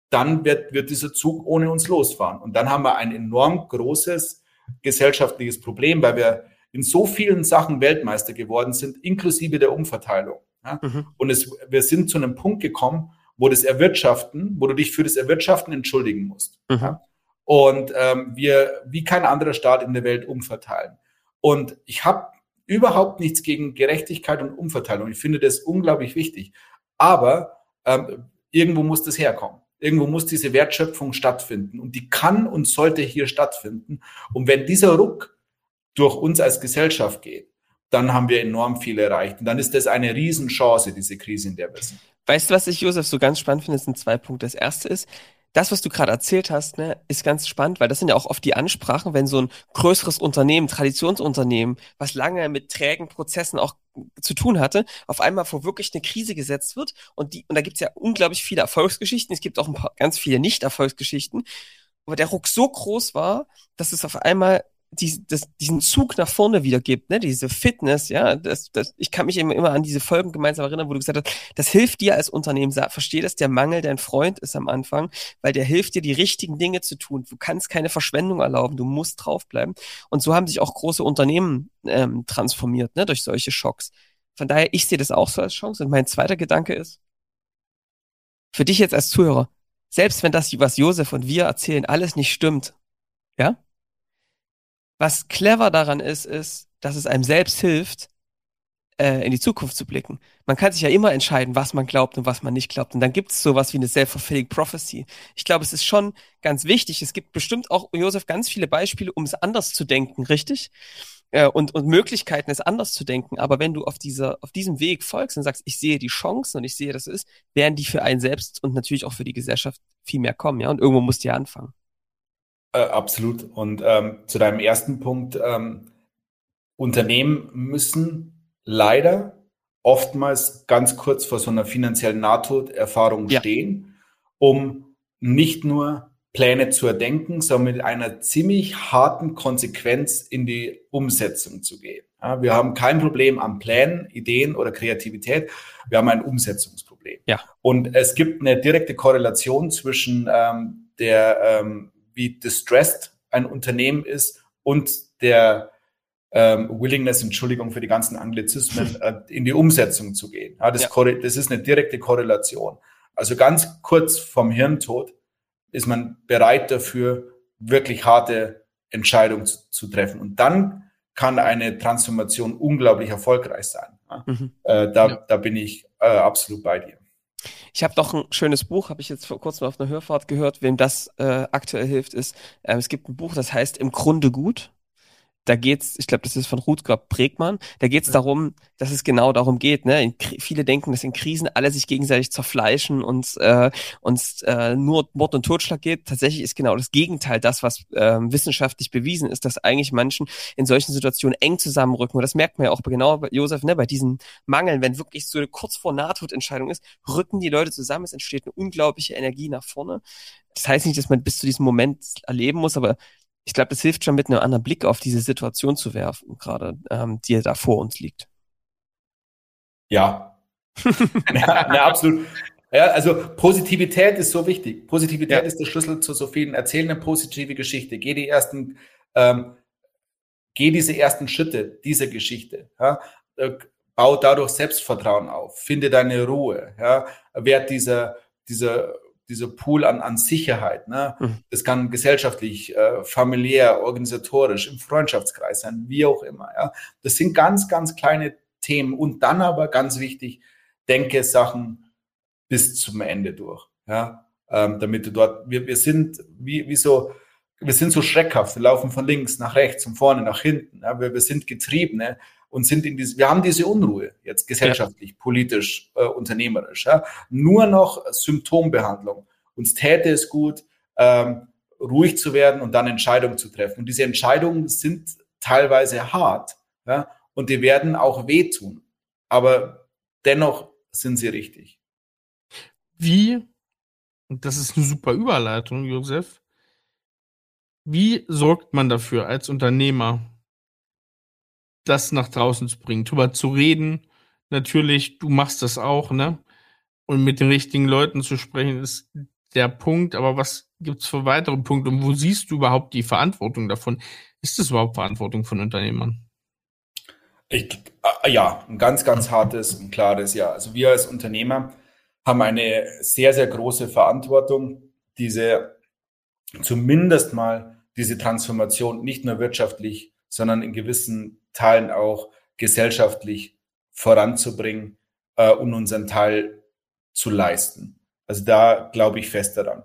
dann wird, wird dieser Zug ohne uns losfahren. Und dann haben wir ein enorm großes gesellschaftliches Problem, weil wir in so vielen Sachen Weltmeister geworden sind, inklusive der Umverteilung. Ja? Mhm. Und es, wir sind zu einem Punkt gekommen, wo das Erwirtschaften, wo du dich für das Erwirtschaften entschuldigen musst. Mhm. Ja? Und ähm, wir wie kein anderer Staat in der Welt umverteilen. Und ich habe überhaupt nichts gegen Gerechtigkeit und Umverteilung. Ich finde das unglaublich wichtig. Aber ähm, irgendwo muss das herkommen. Irgendwo muss diese Wertschöpfung stattfinden und die kann und sollte hier stattfinden. Und wenn dieser Ruck durch uns als Gesellschaft geht, dann haben wir enorm viel erreicht. Und dann ist das eine Riesenchance, diese Krise, in der wir sind. Weißt du, was ich, Josef, so ganz spannend finde? Sind zwei Punkte. Das erste ist, das, was du gerade erzählt hast, ne, ist ganz spannend, weil das sind ja auch oft die Ansprachen, wenn so ein größeres Unternehmen, Traditionsunternehmen, was lange mit trägen Prozessen auch zu tun hatte, auf einmal vor wirklich eine Krise gesetzt wird. Und die, und da gibt's ja unglaublich viele Erfolgsgeschichten. Es gibt auch ein paar, ganz viele Nicht-Erfolgsgeschichten. Aber der Ruck so groß war, dass es auf einmal die, das, diesen Zug nach vorne wieder gibt, ne, diese Fitness, ja, das, das, ich kann mich immer, immer an diese Folgen gemeinsam erinnern, wo du gesagt hast, das hilft dir als Unternehmen, versteh das, der Mangel dein Freund ist am Anfang, weil der hilft dir, die richtigen Dinge zu tun. Du kannst keine Verschwendung erlauben, du musst draufbleiben. Und so haben sich auch große Unternehmen ähm, transformiert, ne, durch solche Schocks. Von daher, ich sehe das auch so als Chance. Und mein zweiter Gedanke ist, für dich jetzt als Zuhörer, selbst wenn das, was Josef und wir erzählen, alles nicht stimmt, ja, was clever daran ist, ist, dass es einem selbst hilft, äh, in die Zukunft zu blicken. Man kann sich ja immer entscheiden, was man glaubt und was man nicht glaubt. Und dann gibt es sowas wie eine self-fulfilling prophecy. Ich glaube, es ist schon ganz wichtig. Es gibt bestimmt auch, Josef, ganz viele Beispiele, um es anders zu denken, richtig? Äh, und, und Möglichkeiten, es anders zu denken. Aber wenn du auf dieser, auf diesem Weg folgst und sagst, ich sehe die Chancen und ich sehe, das ist, werden die für einen selbst und natürlich auch für die Gesellschaft viel mehr kommen, ja. Und irgendwo musst du ja anfangen. Äh, absolut. Und ähm, zu deinem ersten Punkt, ähm, Unternehmen müssen leider oftmals ganz kurz vor so einer finanziellen Nahtoderfahrung ja. stehen, um nicht nur Pläne zu erdenken, sondern mit einer ziemlich harten Konsequenz in die Umsetzung zu gehen. Ja, wir haben kein Problem an Plänen, Ideen oder Kreativität. Wir haben ein Umsetzungsproblem. Ja. Und es gibt eine direkte Korrelation zwischen ähm, der ähm, wie distressed ein Unternehmen ist und der ähm, Willingness, Entschuldigung für die ganzen Anglizismen, äh, in die Umsetzung zu gehen. Ja, das, ja. das ist eine direkte Korrelation. Also ganz kurz vom Hirntod ist man bereit dafür, wirklich harte Entscheidungen zu, zu treffen. Und dann kann eine Transformation unglaublich erfolgreich sein. Mhm. Äh, da, ja. da bin ich äh, absolut bei dir. Ich habe doch ein schönes Buch, habe ich jetzt vor kurzem auf einer Hörfahrt gehört, wem das äh, aktuell hilft, ist, äh, es gibt ein Buch, das heißt Im Grunde gut da geht's, ich glaube, das ist von Rutger Bregmann, da geht's ja. darum, dass es genau darum geht. Ne? In, viele denken, dass in Krisen alle sich gegenseitig zerfleischen und äh, uns äh, nur Mord und Totschlag geht. Tatsächlich ist genau das Gegenteil das, was äh, wissenschaftlich bewiesen ist, dass eigentlich Menschen in solchen Situationen eng zusammenrücken. Und das merkt man ja auch genau bei Josef, ne, bei diesen Mangeln, wenn wirklich so eine kurz vor Nahtodentscheidung ist, rücken die Leute zusammen, es entsteht eine unglaubliche Energie nach vorne. Das heißt nicht, dass man bis zu diesem Moment erleben muss, aber ich glaube, das hilft schon mit einem anderen Blick auf diese Situation zu werfen, gerade ähm, die da vor uns liegt. Ja. ja, ja, absolut. Ja, also Positivität ist so wichtig. Positivität ja. ist der Schlüssel zu so vielen. Erzähl eine positive Geschichte. Geh die ersten, ähm, geh diese ersten Schritte dieser Geschichte. Ja? Äh, bau dadurch Selbstvertrauen auf. Finde deine Ruhe. Ja? Werd dieser, dieser dieser Pool an, an Sicherheit. Ne? Mhm. Das kann gesellschaftlich, äh, familiär, organisatorisch, im Freundschaftskreis sein, wie auch immer. Ja? Das sind ganz, ganz kleine Themen. Und dann aber ganz wichtig, denke Sachen bis zum Ende durch. Ja? Ähm, damit du dort, wir, wir sind wie, wie so, wir sind so schreckhaft, wir laufen von links nach rechts, von vorne nach hinten. Ja? Wir, wir sind Getriebene und sind in diese, wir haben diese Unruhe jetzt gesellschaftlich, ja. politisch, äh, unternehmerisch. Ja? Nur noch Symptombehandlung. Uns täte es gut, ähm, ruhig zu werden und dann Entscheidungen zu treffen. Und diese Entscheidungen sind teilweise hart ja? und die werden auch wehtun. Aber dennoch sind sie richtig. Wie, und das ist eine super Überleitung, Josef, wie sorgt man dafür als Unternehmer, das nach draußen zu bringen, drüber zu reden. Natürlich, du machst das auch, ne? Und mit den richtigen Leuten zu sprechen, ist der Punkt. Aber was gibt's für weitere Punkte? Und wo siehst du überhaupt die Verantwortung davon? Ist das überhaupt Verantwortung von Unternehmern? Ich, äh, ja, ein ganz, ganz hartes und klares Ja. Also wir als Unternehmer haben eine sehr, sehr große Verantwortung, diese zumindest mal diese Transformation nicht nur wirtschaftlich, sondern in gewissen Teilen auch gesellschaftlich voranzubringen äh, und unseren Teil zu leisten. Also da glaube ich fest daran.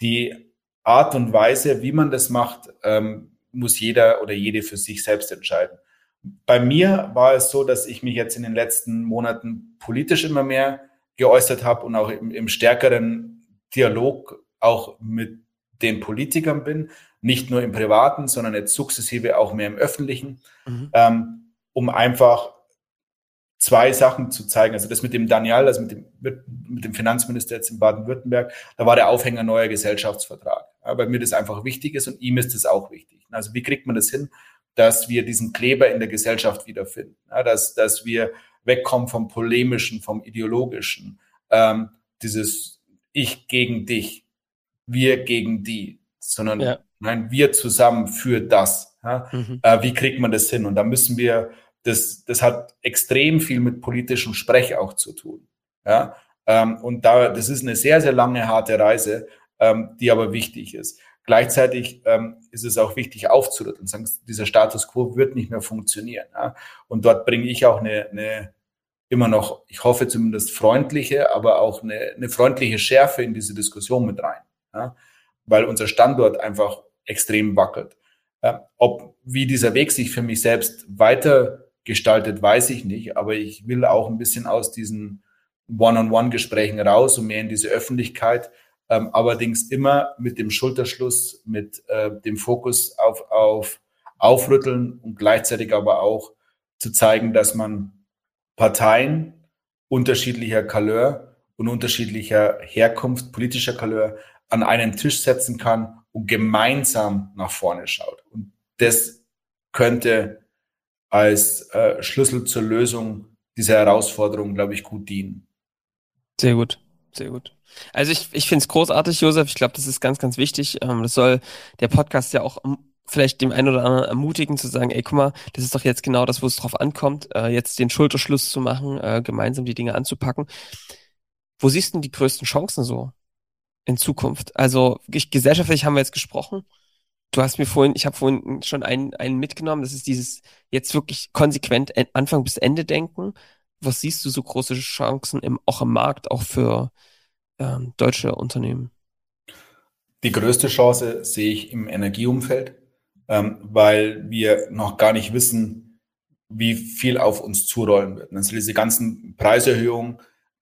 Die Art und Weise, wie man das macht, ähm, muss jeder oder jede für sich selbst entscheiden. Bei mir war es so, dass ich mich jetzt in den letzten Monaten politisch immer mehr geäußert habe und auch im, im stärkeren Dialog auch mit den Politikern bin, nicht nur im Privaten, sondern jetzt sukzessive auch mehr im Öffentlichen, mhm. ähm, um einfach zwei Sachen zu zeigen. Also das mit dem Daniel, also mit dem, mit dem Finanzminister jetzt in Baden-Württemberg, da war der Aufhänger neuer Gesellschaftsvertrag, ja, weil mir das einfach wichtig ist und ihm ist das auch wichtig. Also wie kriegt man das hin, dass wir diesen Kleber in der Gesellschaft wiederfinden, ja, dass, dass wir wegkommen vom polemischen, vom ideologischen, ähm, dieses Ich gegen dich, wir gegen die, sondern ja. Nein, wir zusammen für das. Ja? Mhm. Äh, wie kriegt man das hin? Und da müssen wir, das, das hat extrem viel mit politischem Sprech auch zu tun. Ja? Ähm, und da, das ist eine sehr, sehr lange, harte Reise, ähm, die aber wichtig ist. Gleichzeitig ähm, ist es auch wichtig aufzurütteln, sagen, dieser Status quo wird nicht mehr funktionieren. Ja? Und dort bringe ich auch eine, eine immer noch, ich hoffe zumindest freundliche, aber auch eine, eine freundliche Schärfe in diese Diskussion mit rein ja, weil unser Standort einfach extrem wackelt. Ob wie dieser Weg sich für mich selbst weiter gestaltet, weiß ich nicht, aber ich will auch ein bisschen aus diesen One-on-One-Gesprächen raus und mehr in diese Öffentlichkeit, ähm, allerdings immer mit dem Schulterschluss, mit äh, dem Fokus auf, auf Aufrütteln und gleichzeitig aber auch zu zeigen, dass man Parteien unterschiedlicher Couleur und unterschiedlicher Herkunft, politischer Couleur an einen Tisch setzen kann und gemeinsam nach vorne schaut. Und das könnte als äh, Schlüssel zur Lösung dieser Herausforderung, glaube ich, gut dienen. Sehr gut, sehr gut. Also ich, ich finde es großartig, Josef. Ich glaube, das ist ganz, ganz wichtig. Ähm, das soll der Podcast ja auch vielleicht dem einen oder anderen ermutigen zu sagen, ey, guck mal, das ist doch jetzt genau das, wo es drauf ankommt, äh, jetzt den Schulterschluss zu machen, äh, gemeinsam die Dinge anzupacken. Wo siehst du die größten Chancen so? In Zukunft? Also ich, gesellschaftlich haben wir jetzt gesprochen. Du hast mir vorhin, ich habe vorhin schon einen, einen mitgenommen, das ist dieses jetzt wirklich konsequent Anfang bis Ende denken. Was siehst du so große Chancen im, auch im Markt, auch für ähm, deutsche Unternehmen? Die größte Chance sehe ich im Energieumfeld, ähm, weil wir noch gar nicht wissen, wie viel auf uns zurollen wird. Also diese ganzen Preiserhöhungen,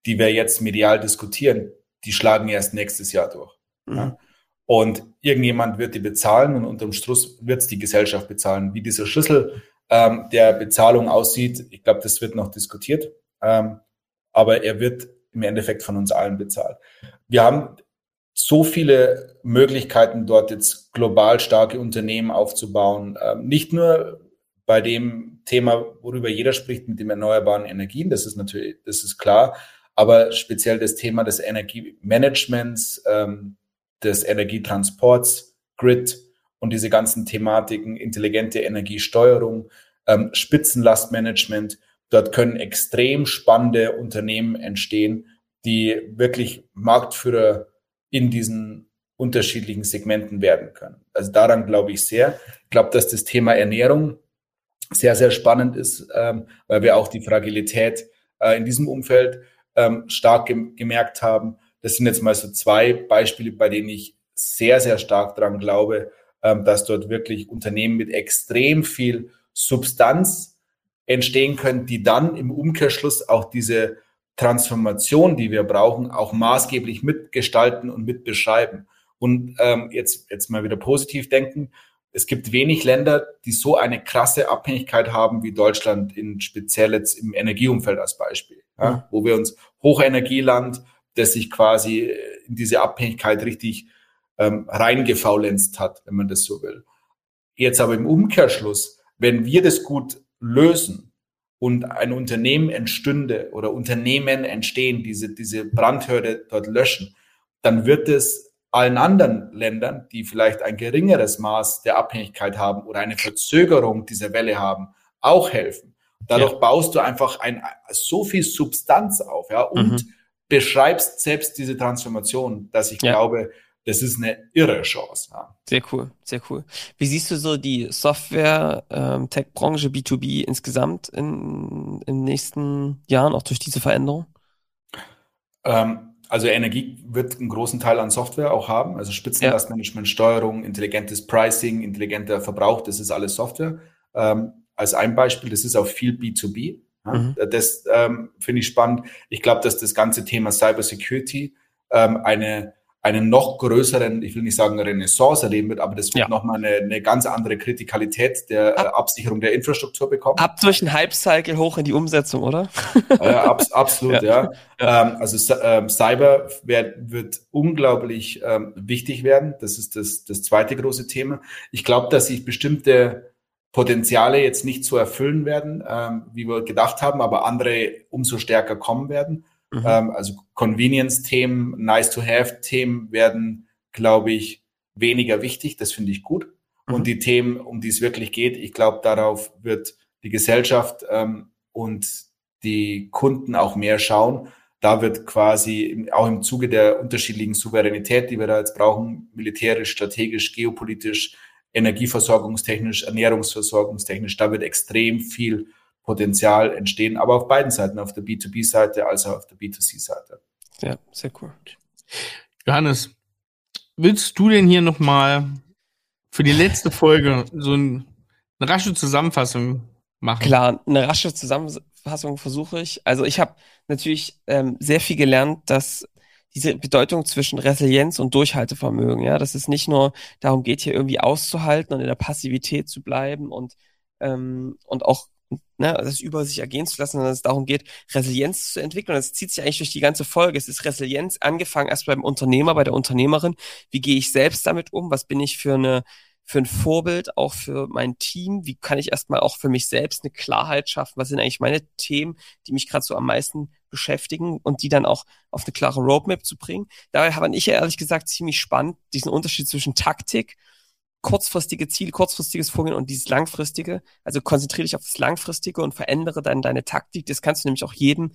die wir jetzt medial diskutieren, die schlagen erst nächstes Jahr durch. Mhm. Ja? Und irgendjemand wird die bezahlen und unterm Schluss wird es die Gesellschaft bezahlen. Wie dieser Schlüssel ähm, der Bezahlung aussieht, ich glaube, das wird noch diskutiert. Ähm, aber er wird im Endeffekt von uns allen bezahlt. Wir haben so viele Möglichkeiten, dort jetzt global starke Unternehmen aufzubauen. Ähm, nicht nur bei dem Thema, worüber jeder spricht, mit den erneuerbaren Energien, das ist natürlich, das ist klar, aber speziell das Thema des Energiemanagements, ähm, des Energietransports, Grid und diese ganzen Thematiken, intelligente Energiesteuerung, ähm, Spitzenlastmanagement. Dort können extrem spannende Unternehmen entstehen, die wirklich Marktführer in diesen unterschiedlichen Segmenten werden können. Also daran glaube ich sehr. Ich glaube, dass das Thema Ernährung sehr, sehr spannend ist, ähm, weil wir auch die Fragilität äh, in diesem Umfeld ähm, stark gem gemerkt haben. Das sind jetzt mal so zwei Beispiele, bei denen ich sehr, sehr stark dran glaube, ähm, dass dort wirklich Unternehmen mit extrem viel Substanz entstehen können, die dann im Umkehrschluss auch diese Transformation, die wir brauchen, auch maßgeblich mitgestalten und mitbeschreiben. Und ähm, jetzt, jetzt mal wieder positiv denken. Es gibt wenig Länder, die so eine krasse Abhängigkeit haben wie Deutschland, in speziell jetzt im Energieumfeld als Beispiel, ja, mhm. wo wir uns Hochenergieland, das sich quasi in diese Abhängigkeit richtig ähm, reingefaulenzt hat, wenn man das so will. Jetzt aber im Umkehrschluss, wenn wir das gut lösen, und ein Unternehmen entstünde oder Unternehmen entstehen, diese, diese Brandhürde dort löschen, dann wird es allen anderen Ländern, die vielleicht ein geringeres Maß der Abhängigkeit haben oder eine Verzögerung dieser Welle haben, auch helfen. Dadurch ja. baust du einfach ein, so viel Substanz auf, ja, und mhm. beschreibst selbst diese Transformation, dass ich ja. glaube, das ist eine irre Chance. Ja. Sehr cool, sehr cool. Wie siehst du so die Software-Tech-Branche ähm, B2B insgesamt in, in den nächsten Jahren, auch durch diese Veränderung? Ähm, also Energie wird einen großen Teil an Software auch haben, also Spitzenlastmanagement, ja. Steuerung, intelligentes Pricing, intelligenter Verbrauch, das ist alles Software. Ähm, als ein Beispiel, das ist auch viel B2B. Ja. Mhm. Das ähm, finde ich spannend. Ich glaube, dass das ganze Thema Cybersecurity ähm, eine einen noch größeren, ich will nicht sagen Renaissance erleben wird, aber das wird ja. nochmal eine, eine ganz andere Kritikalität der ab, Absicherung der Infrastruktur bekommen. Ab durch den Hype-Cycle hoch in die Umsetzung, oder? Äh, ab, absolut, ja. ja. Ähm, also ähm, Cyber wird, wird unglaublich ähm, wichtig werden. Das ist das, das zweite große Thema. Ich glaube, dass sich bestimmte Potenziale jetzt nicht so erfüllen werden, ähm, wie wir gedacht haben, aber andere umso stärker kommen werden. Mhm. Ähm, also Convenience-Themen, Nice-to-Have-Themen werden, glaube ich, weniger wichtig. Das finde ich gut. Mhm. Und die Themen, um die es wirklich geht, ich glaube, darauf wird die Gesellschaft ähm, und die Kunden auch mehr schauen. Da wird quasi auch im Zuge der unterschiedlichen Souveränität, die wir da jetzt brauchen, militärisch, strategisch, geopolitisch, energieversorgungstechnisch, ernährungsversorgungstechnisch, da wird extrem viel Potenzial entstehen, aber auf beiden Seiten, auf der B2B-Seite als auch auf der B2C-Seite. Ja, sehr cool. Johannes, willst du denn hier nochmal für die letzte Folge so ein, eine rasche Zusammenfassung machen? Klar, eine rasche Zusammenfassung versuche ich. Also ich habe natürlich ähm, sehr viel gelernt, dass diese Bedeutung zwischen Resilienz und Durchhaltevermögen, ja, dass es nicht nur darum geht, hier irgendwie auszuhalten und in der Passivität zu bleiben und ähm, und auch ne, das über sich ergehen zu lassen, sondern es darum geht, Resilienz zu entwickeln. Und das zieht sich eigentlich durch die ganze Folge. Es ist Resilienz angefangen erst beim Unternehmer, bei der Unternehmerin. Wie gehe ich selbst damit um? Was bin ich für eine für ein Vorbild, auch für mein Team? Wie kann ich erstmal auch für mich selbst eine Klarheit schaffen? Was sind eigentlich meine Themen, die mich gerade so am meisten beschäftigen und die dann auch auf eine klare Roadmap zu bringen? Dabei habe ich ehrlich gesagt ziemlich spannend, diesen Unterschied zwischen Taktik kurzfristige Ziel, kurzfristiges Vorgehen und dieses langfristige. Also konzentriere dich auf das langfristige und verändere dann deine Taktik. Das kannst du nämlich auch jedem.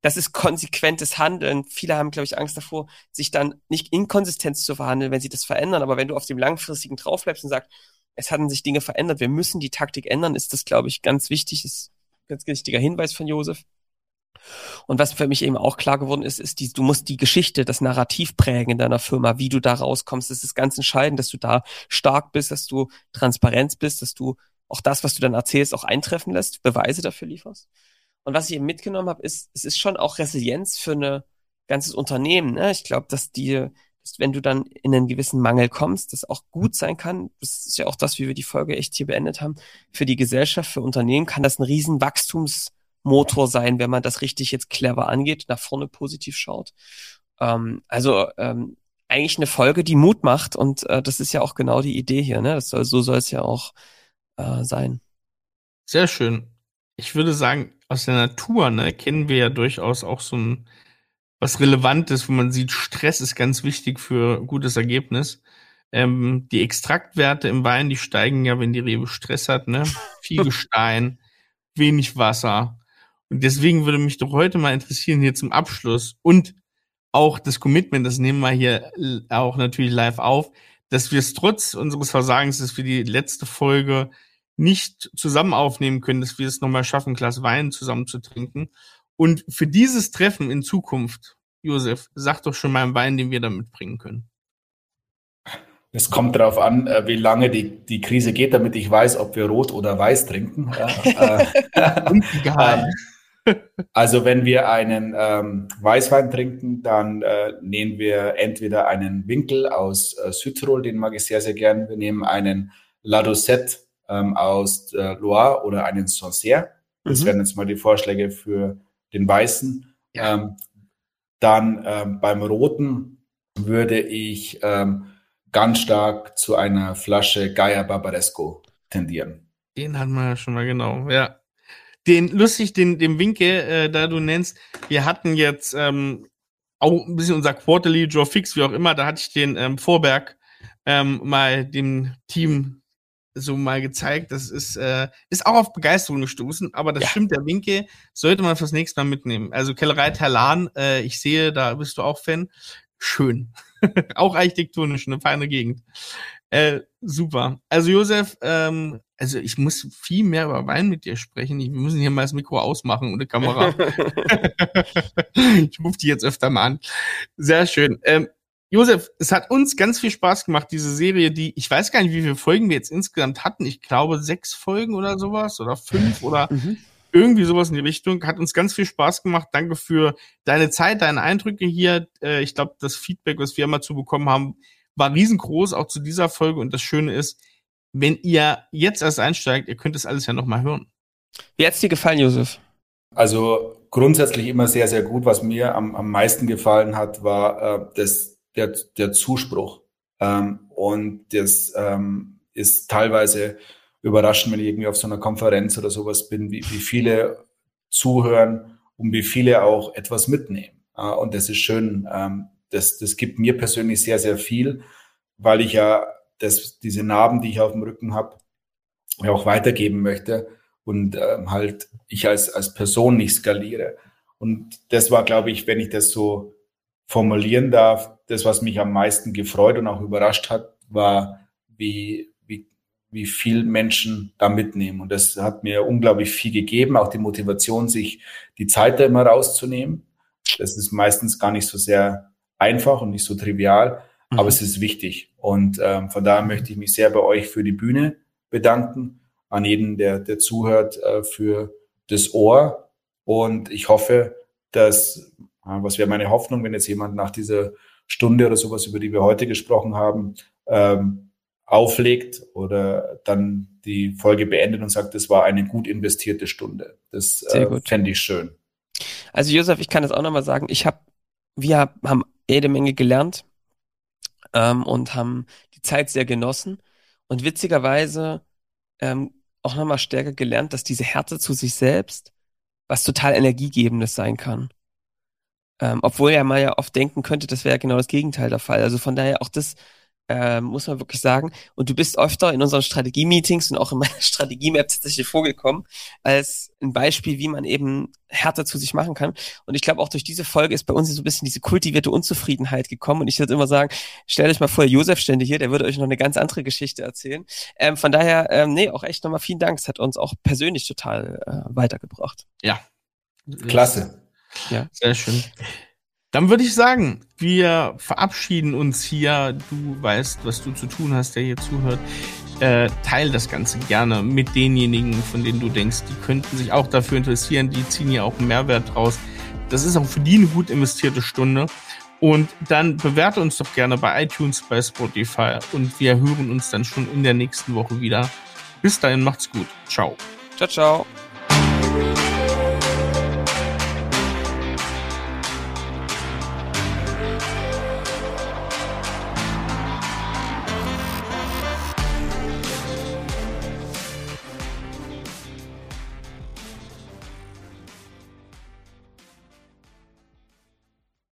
Das ist konsequentes Handeln. Viele haben, glaube ich, Angst davor, sich dann nicht Inkonsistenz zu verhandeln, wenn sie das verändern. Aber wenn du auf dem langfristigen draufbleibst und sagst, es hatten sich Dinge verändert, wir müssen die Taktik ändern, ist das, glaube ich, ganz wichtig. Ist ein ganz wichtiger Hinweis von Josef. Und was für mich eben auch klar geworden ist, ist, die, du musst die Geschichte, das Narrativ prägen in deiner Firma, wie du da rauskommst. Das ist ganz entscheidend, dass du da stark bist, dass du transparent bist, dass du auch das, was du dann erzählst, auch eintreffen lässt, Beweise dafür lieferst. Und was ich eben mitgenommen habe, ist, es ist schon auch Resilienz für ein ganzes Unternehmen. Ne? Ich glaube, dass die, dass wenn du dann in einen gewissen Mangel kommst, das auch gut sein kann. Das ist ja auch das, wie wir die Folge echt hier beendet haben. Für die Gesellschaft, für Unternehmen kann das ein riesen Wachstumsmotor sein, wenn man das richtig jetzt clever angeht, nach vorne positiv schaut. Ähm, also ähm, eigentlich eine Folge, die Mut macht und äh, das ist ja auch genau die Idee hier. Ne? Das soll, so soll es ja auch äh, sein. Sehr schön. Ich würde sagen, aus der Natur ne, kennen wir ja durchaus auch so ein was Relevantes, wo man sieht, Stress ist ganz wichtig für gutes Ergebnis. Ähm, die Extraktwerte im Wein, die steigen ja, wenn die Rebe Stress hat, ne? Viel Gestein, wenig Wasser. Und deswegen würde mich doch heute mal interessieren, hier zum Abschluss und auch das Commitment, das nehmen wir hier auch natürlich live auf, dass wir es trotz unseres Versagens, dass wir die letzte Folge nicht zusammen aufnehmen können, dass wir es nochmal schaffen, ein Glas Wein zusammen zu trinken. Und für dieses Treffen in Zukunft, Josef, sag doch schon mal einen Wein, den wir da mitbringen können. Es kommt darauf an, äh, wie lange die, die Krise geht, damit ich weiß, ob wir rot oder weiß trinken. Äh, äh, also wenn wir einen ähm, Weißwein trinken, dann äh, nehmen wir entweder einen Winkel aus äh, Südtirol, den mag ich sehr, sehr gern. Wir nehmen einen Ladosette ähm, aus äh, Loire oder einen Sancerre. Das mhm. wären jetzt mal die Vorschläge für den Weißen. Ja. Ähm, dann ähm, beim Roten würde ich ähm, ganz stark zu einer Flasche Gaia Barbaresco tendieren. Den hatten wir ja schon mal genau, ja. Den lustig, den, den Winke, äh, da du nennst, wir hatten jetzt ähm, auch ein bisschen unser Quarterly, Joe Fix, wie auch immer, da hatte ich den ähm, Vorberg mal dem Team so mal gezeigt. Das ist, äh, ist auch auf Begeisterung gestoßen, aber das ja. stimmt, der Winke sollte man fürs nächste Mal mitnehmen. Also Kellerei Terlan, äh, ich sehe, da bist du auch Fan. Schön. auch architektonisch, eine feine Gegend. Äh, super. Also Josef, ähm, also ich muss viel mehr über Wein mit dir sprechen. Ich, wir müssen hier mal das Mikro ausmachen und eine Kamera. ich rufe die jetzt öfter mal an. Sehr schön. Ähm, Josef, es hat uns ganz viel Spaß gemacht, diese Serie, die, ich weiß gar nicht, wie viele Folgen wir jetzt insgesamt hatten. Ich glaube, sechs Folgen oder sowas oder fünf oder mhm. irgendwie sowas in die Richtung. Hat uns ganz viel Spaß gemacht. Danke für deine Zeit, deine Eindrücke hier. Äh, ich glaube, das Feedback, was wir immer zu bekommen haben, war riesengroß, auch zu dieser Folge. Und das Schöne ist, wenn ihr jetzt erst einsteigt, ihr könnt das alles ja nochmal hören. Wie hat's dir gefallen, Josef? Also grundsätzlich immer sehr, sehr gut. Was mir am, am meisten gefallen hat, war äh, das der, der Zuspruch. Ähm, und das ähm, ist teilweise überraschend, wenn ich irgendwie auf so einer Konferenz oder sowas bin, wie, wie viele zuhören und wie viele auch etwas mitnehmen. Äh, und das ist schön. Ähm, das, das gibt mir persönlich sehr, sehr viel, weil ich ja das, diese Narben, die ich auf dem Rücken habe, ja auch weitergeben möchte und ähm, halt ich als, als Person nicht skaliere. Und das war, glaube ich, wenn ich das so formulieren darf, das, was mich am meisten gefreut und auch überrascht hat, war, wie, wie, wie viel Menschen da mitnehmen. Und das hat mir unglaublich viel gegeben, auch die Motivation, sich die Zeit da immer rauszunehmen. Das ist meistens gar nicht so sehr einfach und nicht so trivial, mhm. aber es ist wichtig. Und ähm, von daher möchte ich mich sehr bei euch für die Bühne bedanken, an jeden, der, der zuhört, äh, für das Ohr. Und ich hoffe, dass, was wäre meine Hoffnung, wenn jetzt jemand nach dieser Stunde oder sowas, über die wir heute gesprochen haben, ähm, auflegt oder dann die Folge beendet und sagt, das war eine gut investierte Stunde. Das äh, fände ich schön. Also Josef, ich kann das auch nochmal sagen. Ich habe, wir haben jede Menge gelernt ähm, und haben die Zeit sehr genossen und witzigerweise ähm, auch nochmal stärker gelernt, dass diese Härte zu sich selbst was total Energiegebendes sein kann. Ähm, obwohl ja man ja oft denken könnte, das wäre genau das Gegenteil der Fall. Also von daher auch das ähm, muss man wirklich sagen. Und du bist öfter in unseren Strategie-Meetings und auch in meiner Strategie-Map tatsächlich vorgekommen, als ein Beispiel, wie man eben härter zu sich machen kann. Und ich glaube, auch durch diese Folge ist bei uns so ein bisschen diese kultivierte Unzufriedenheit gekommen. Und ich würde immer sagen, stellt euch mal vor, Josef stände hier, der würde euch noch eine ganz andere Geschichte erzählen. Ähm, von daher, ähm, nee, auch echt nochmal vielen Dank. Es hat uns auch persönlich total äh, weitergebracht. Ja. Klasse. Ja. Sehr schön. Dann würde ich sagen, wir verabschieden uns hier. Du weißt, was du zu tun hast, der hier zuhört. Äh, teil das Ganze gerne mit denjenigen, von denen du denkst, die könnten sich auch dafür interessieren. Die ziehen ja auch einen Mehrwert draus. Das ist auch für die eine gut investierte Stunde. Und dann bewerte uns doch gerne bei iTunes, bei Spotify. Und wir hören uns dann schon in der nächsten Woche wieder. Bis dahin, macht's gut. Ciao. Ciao, ciao.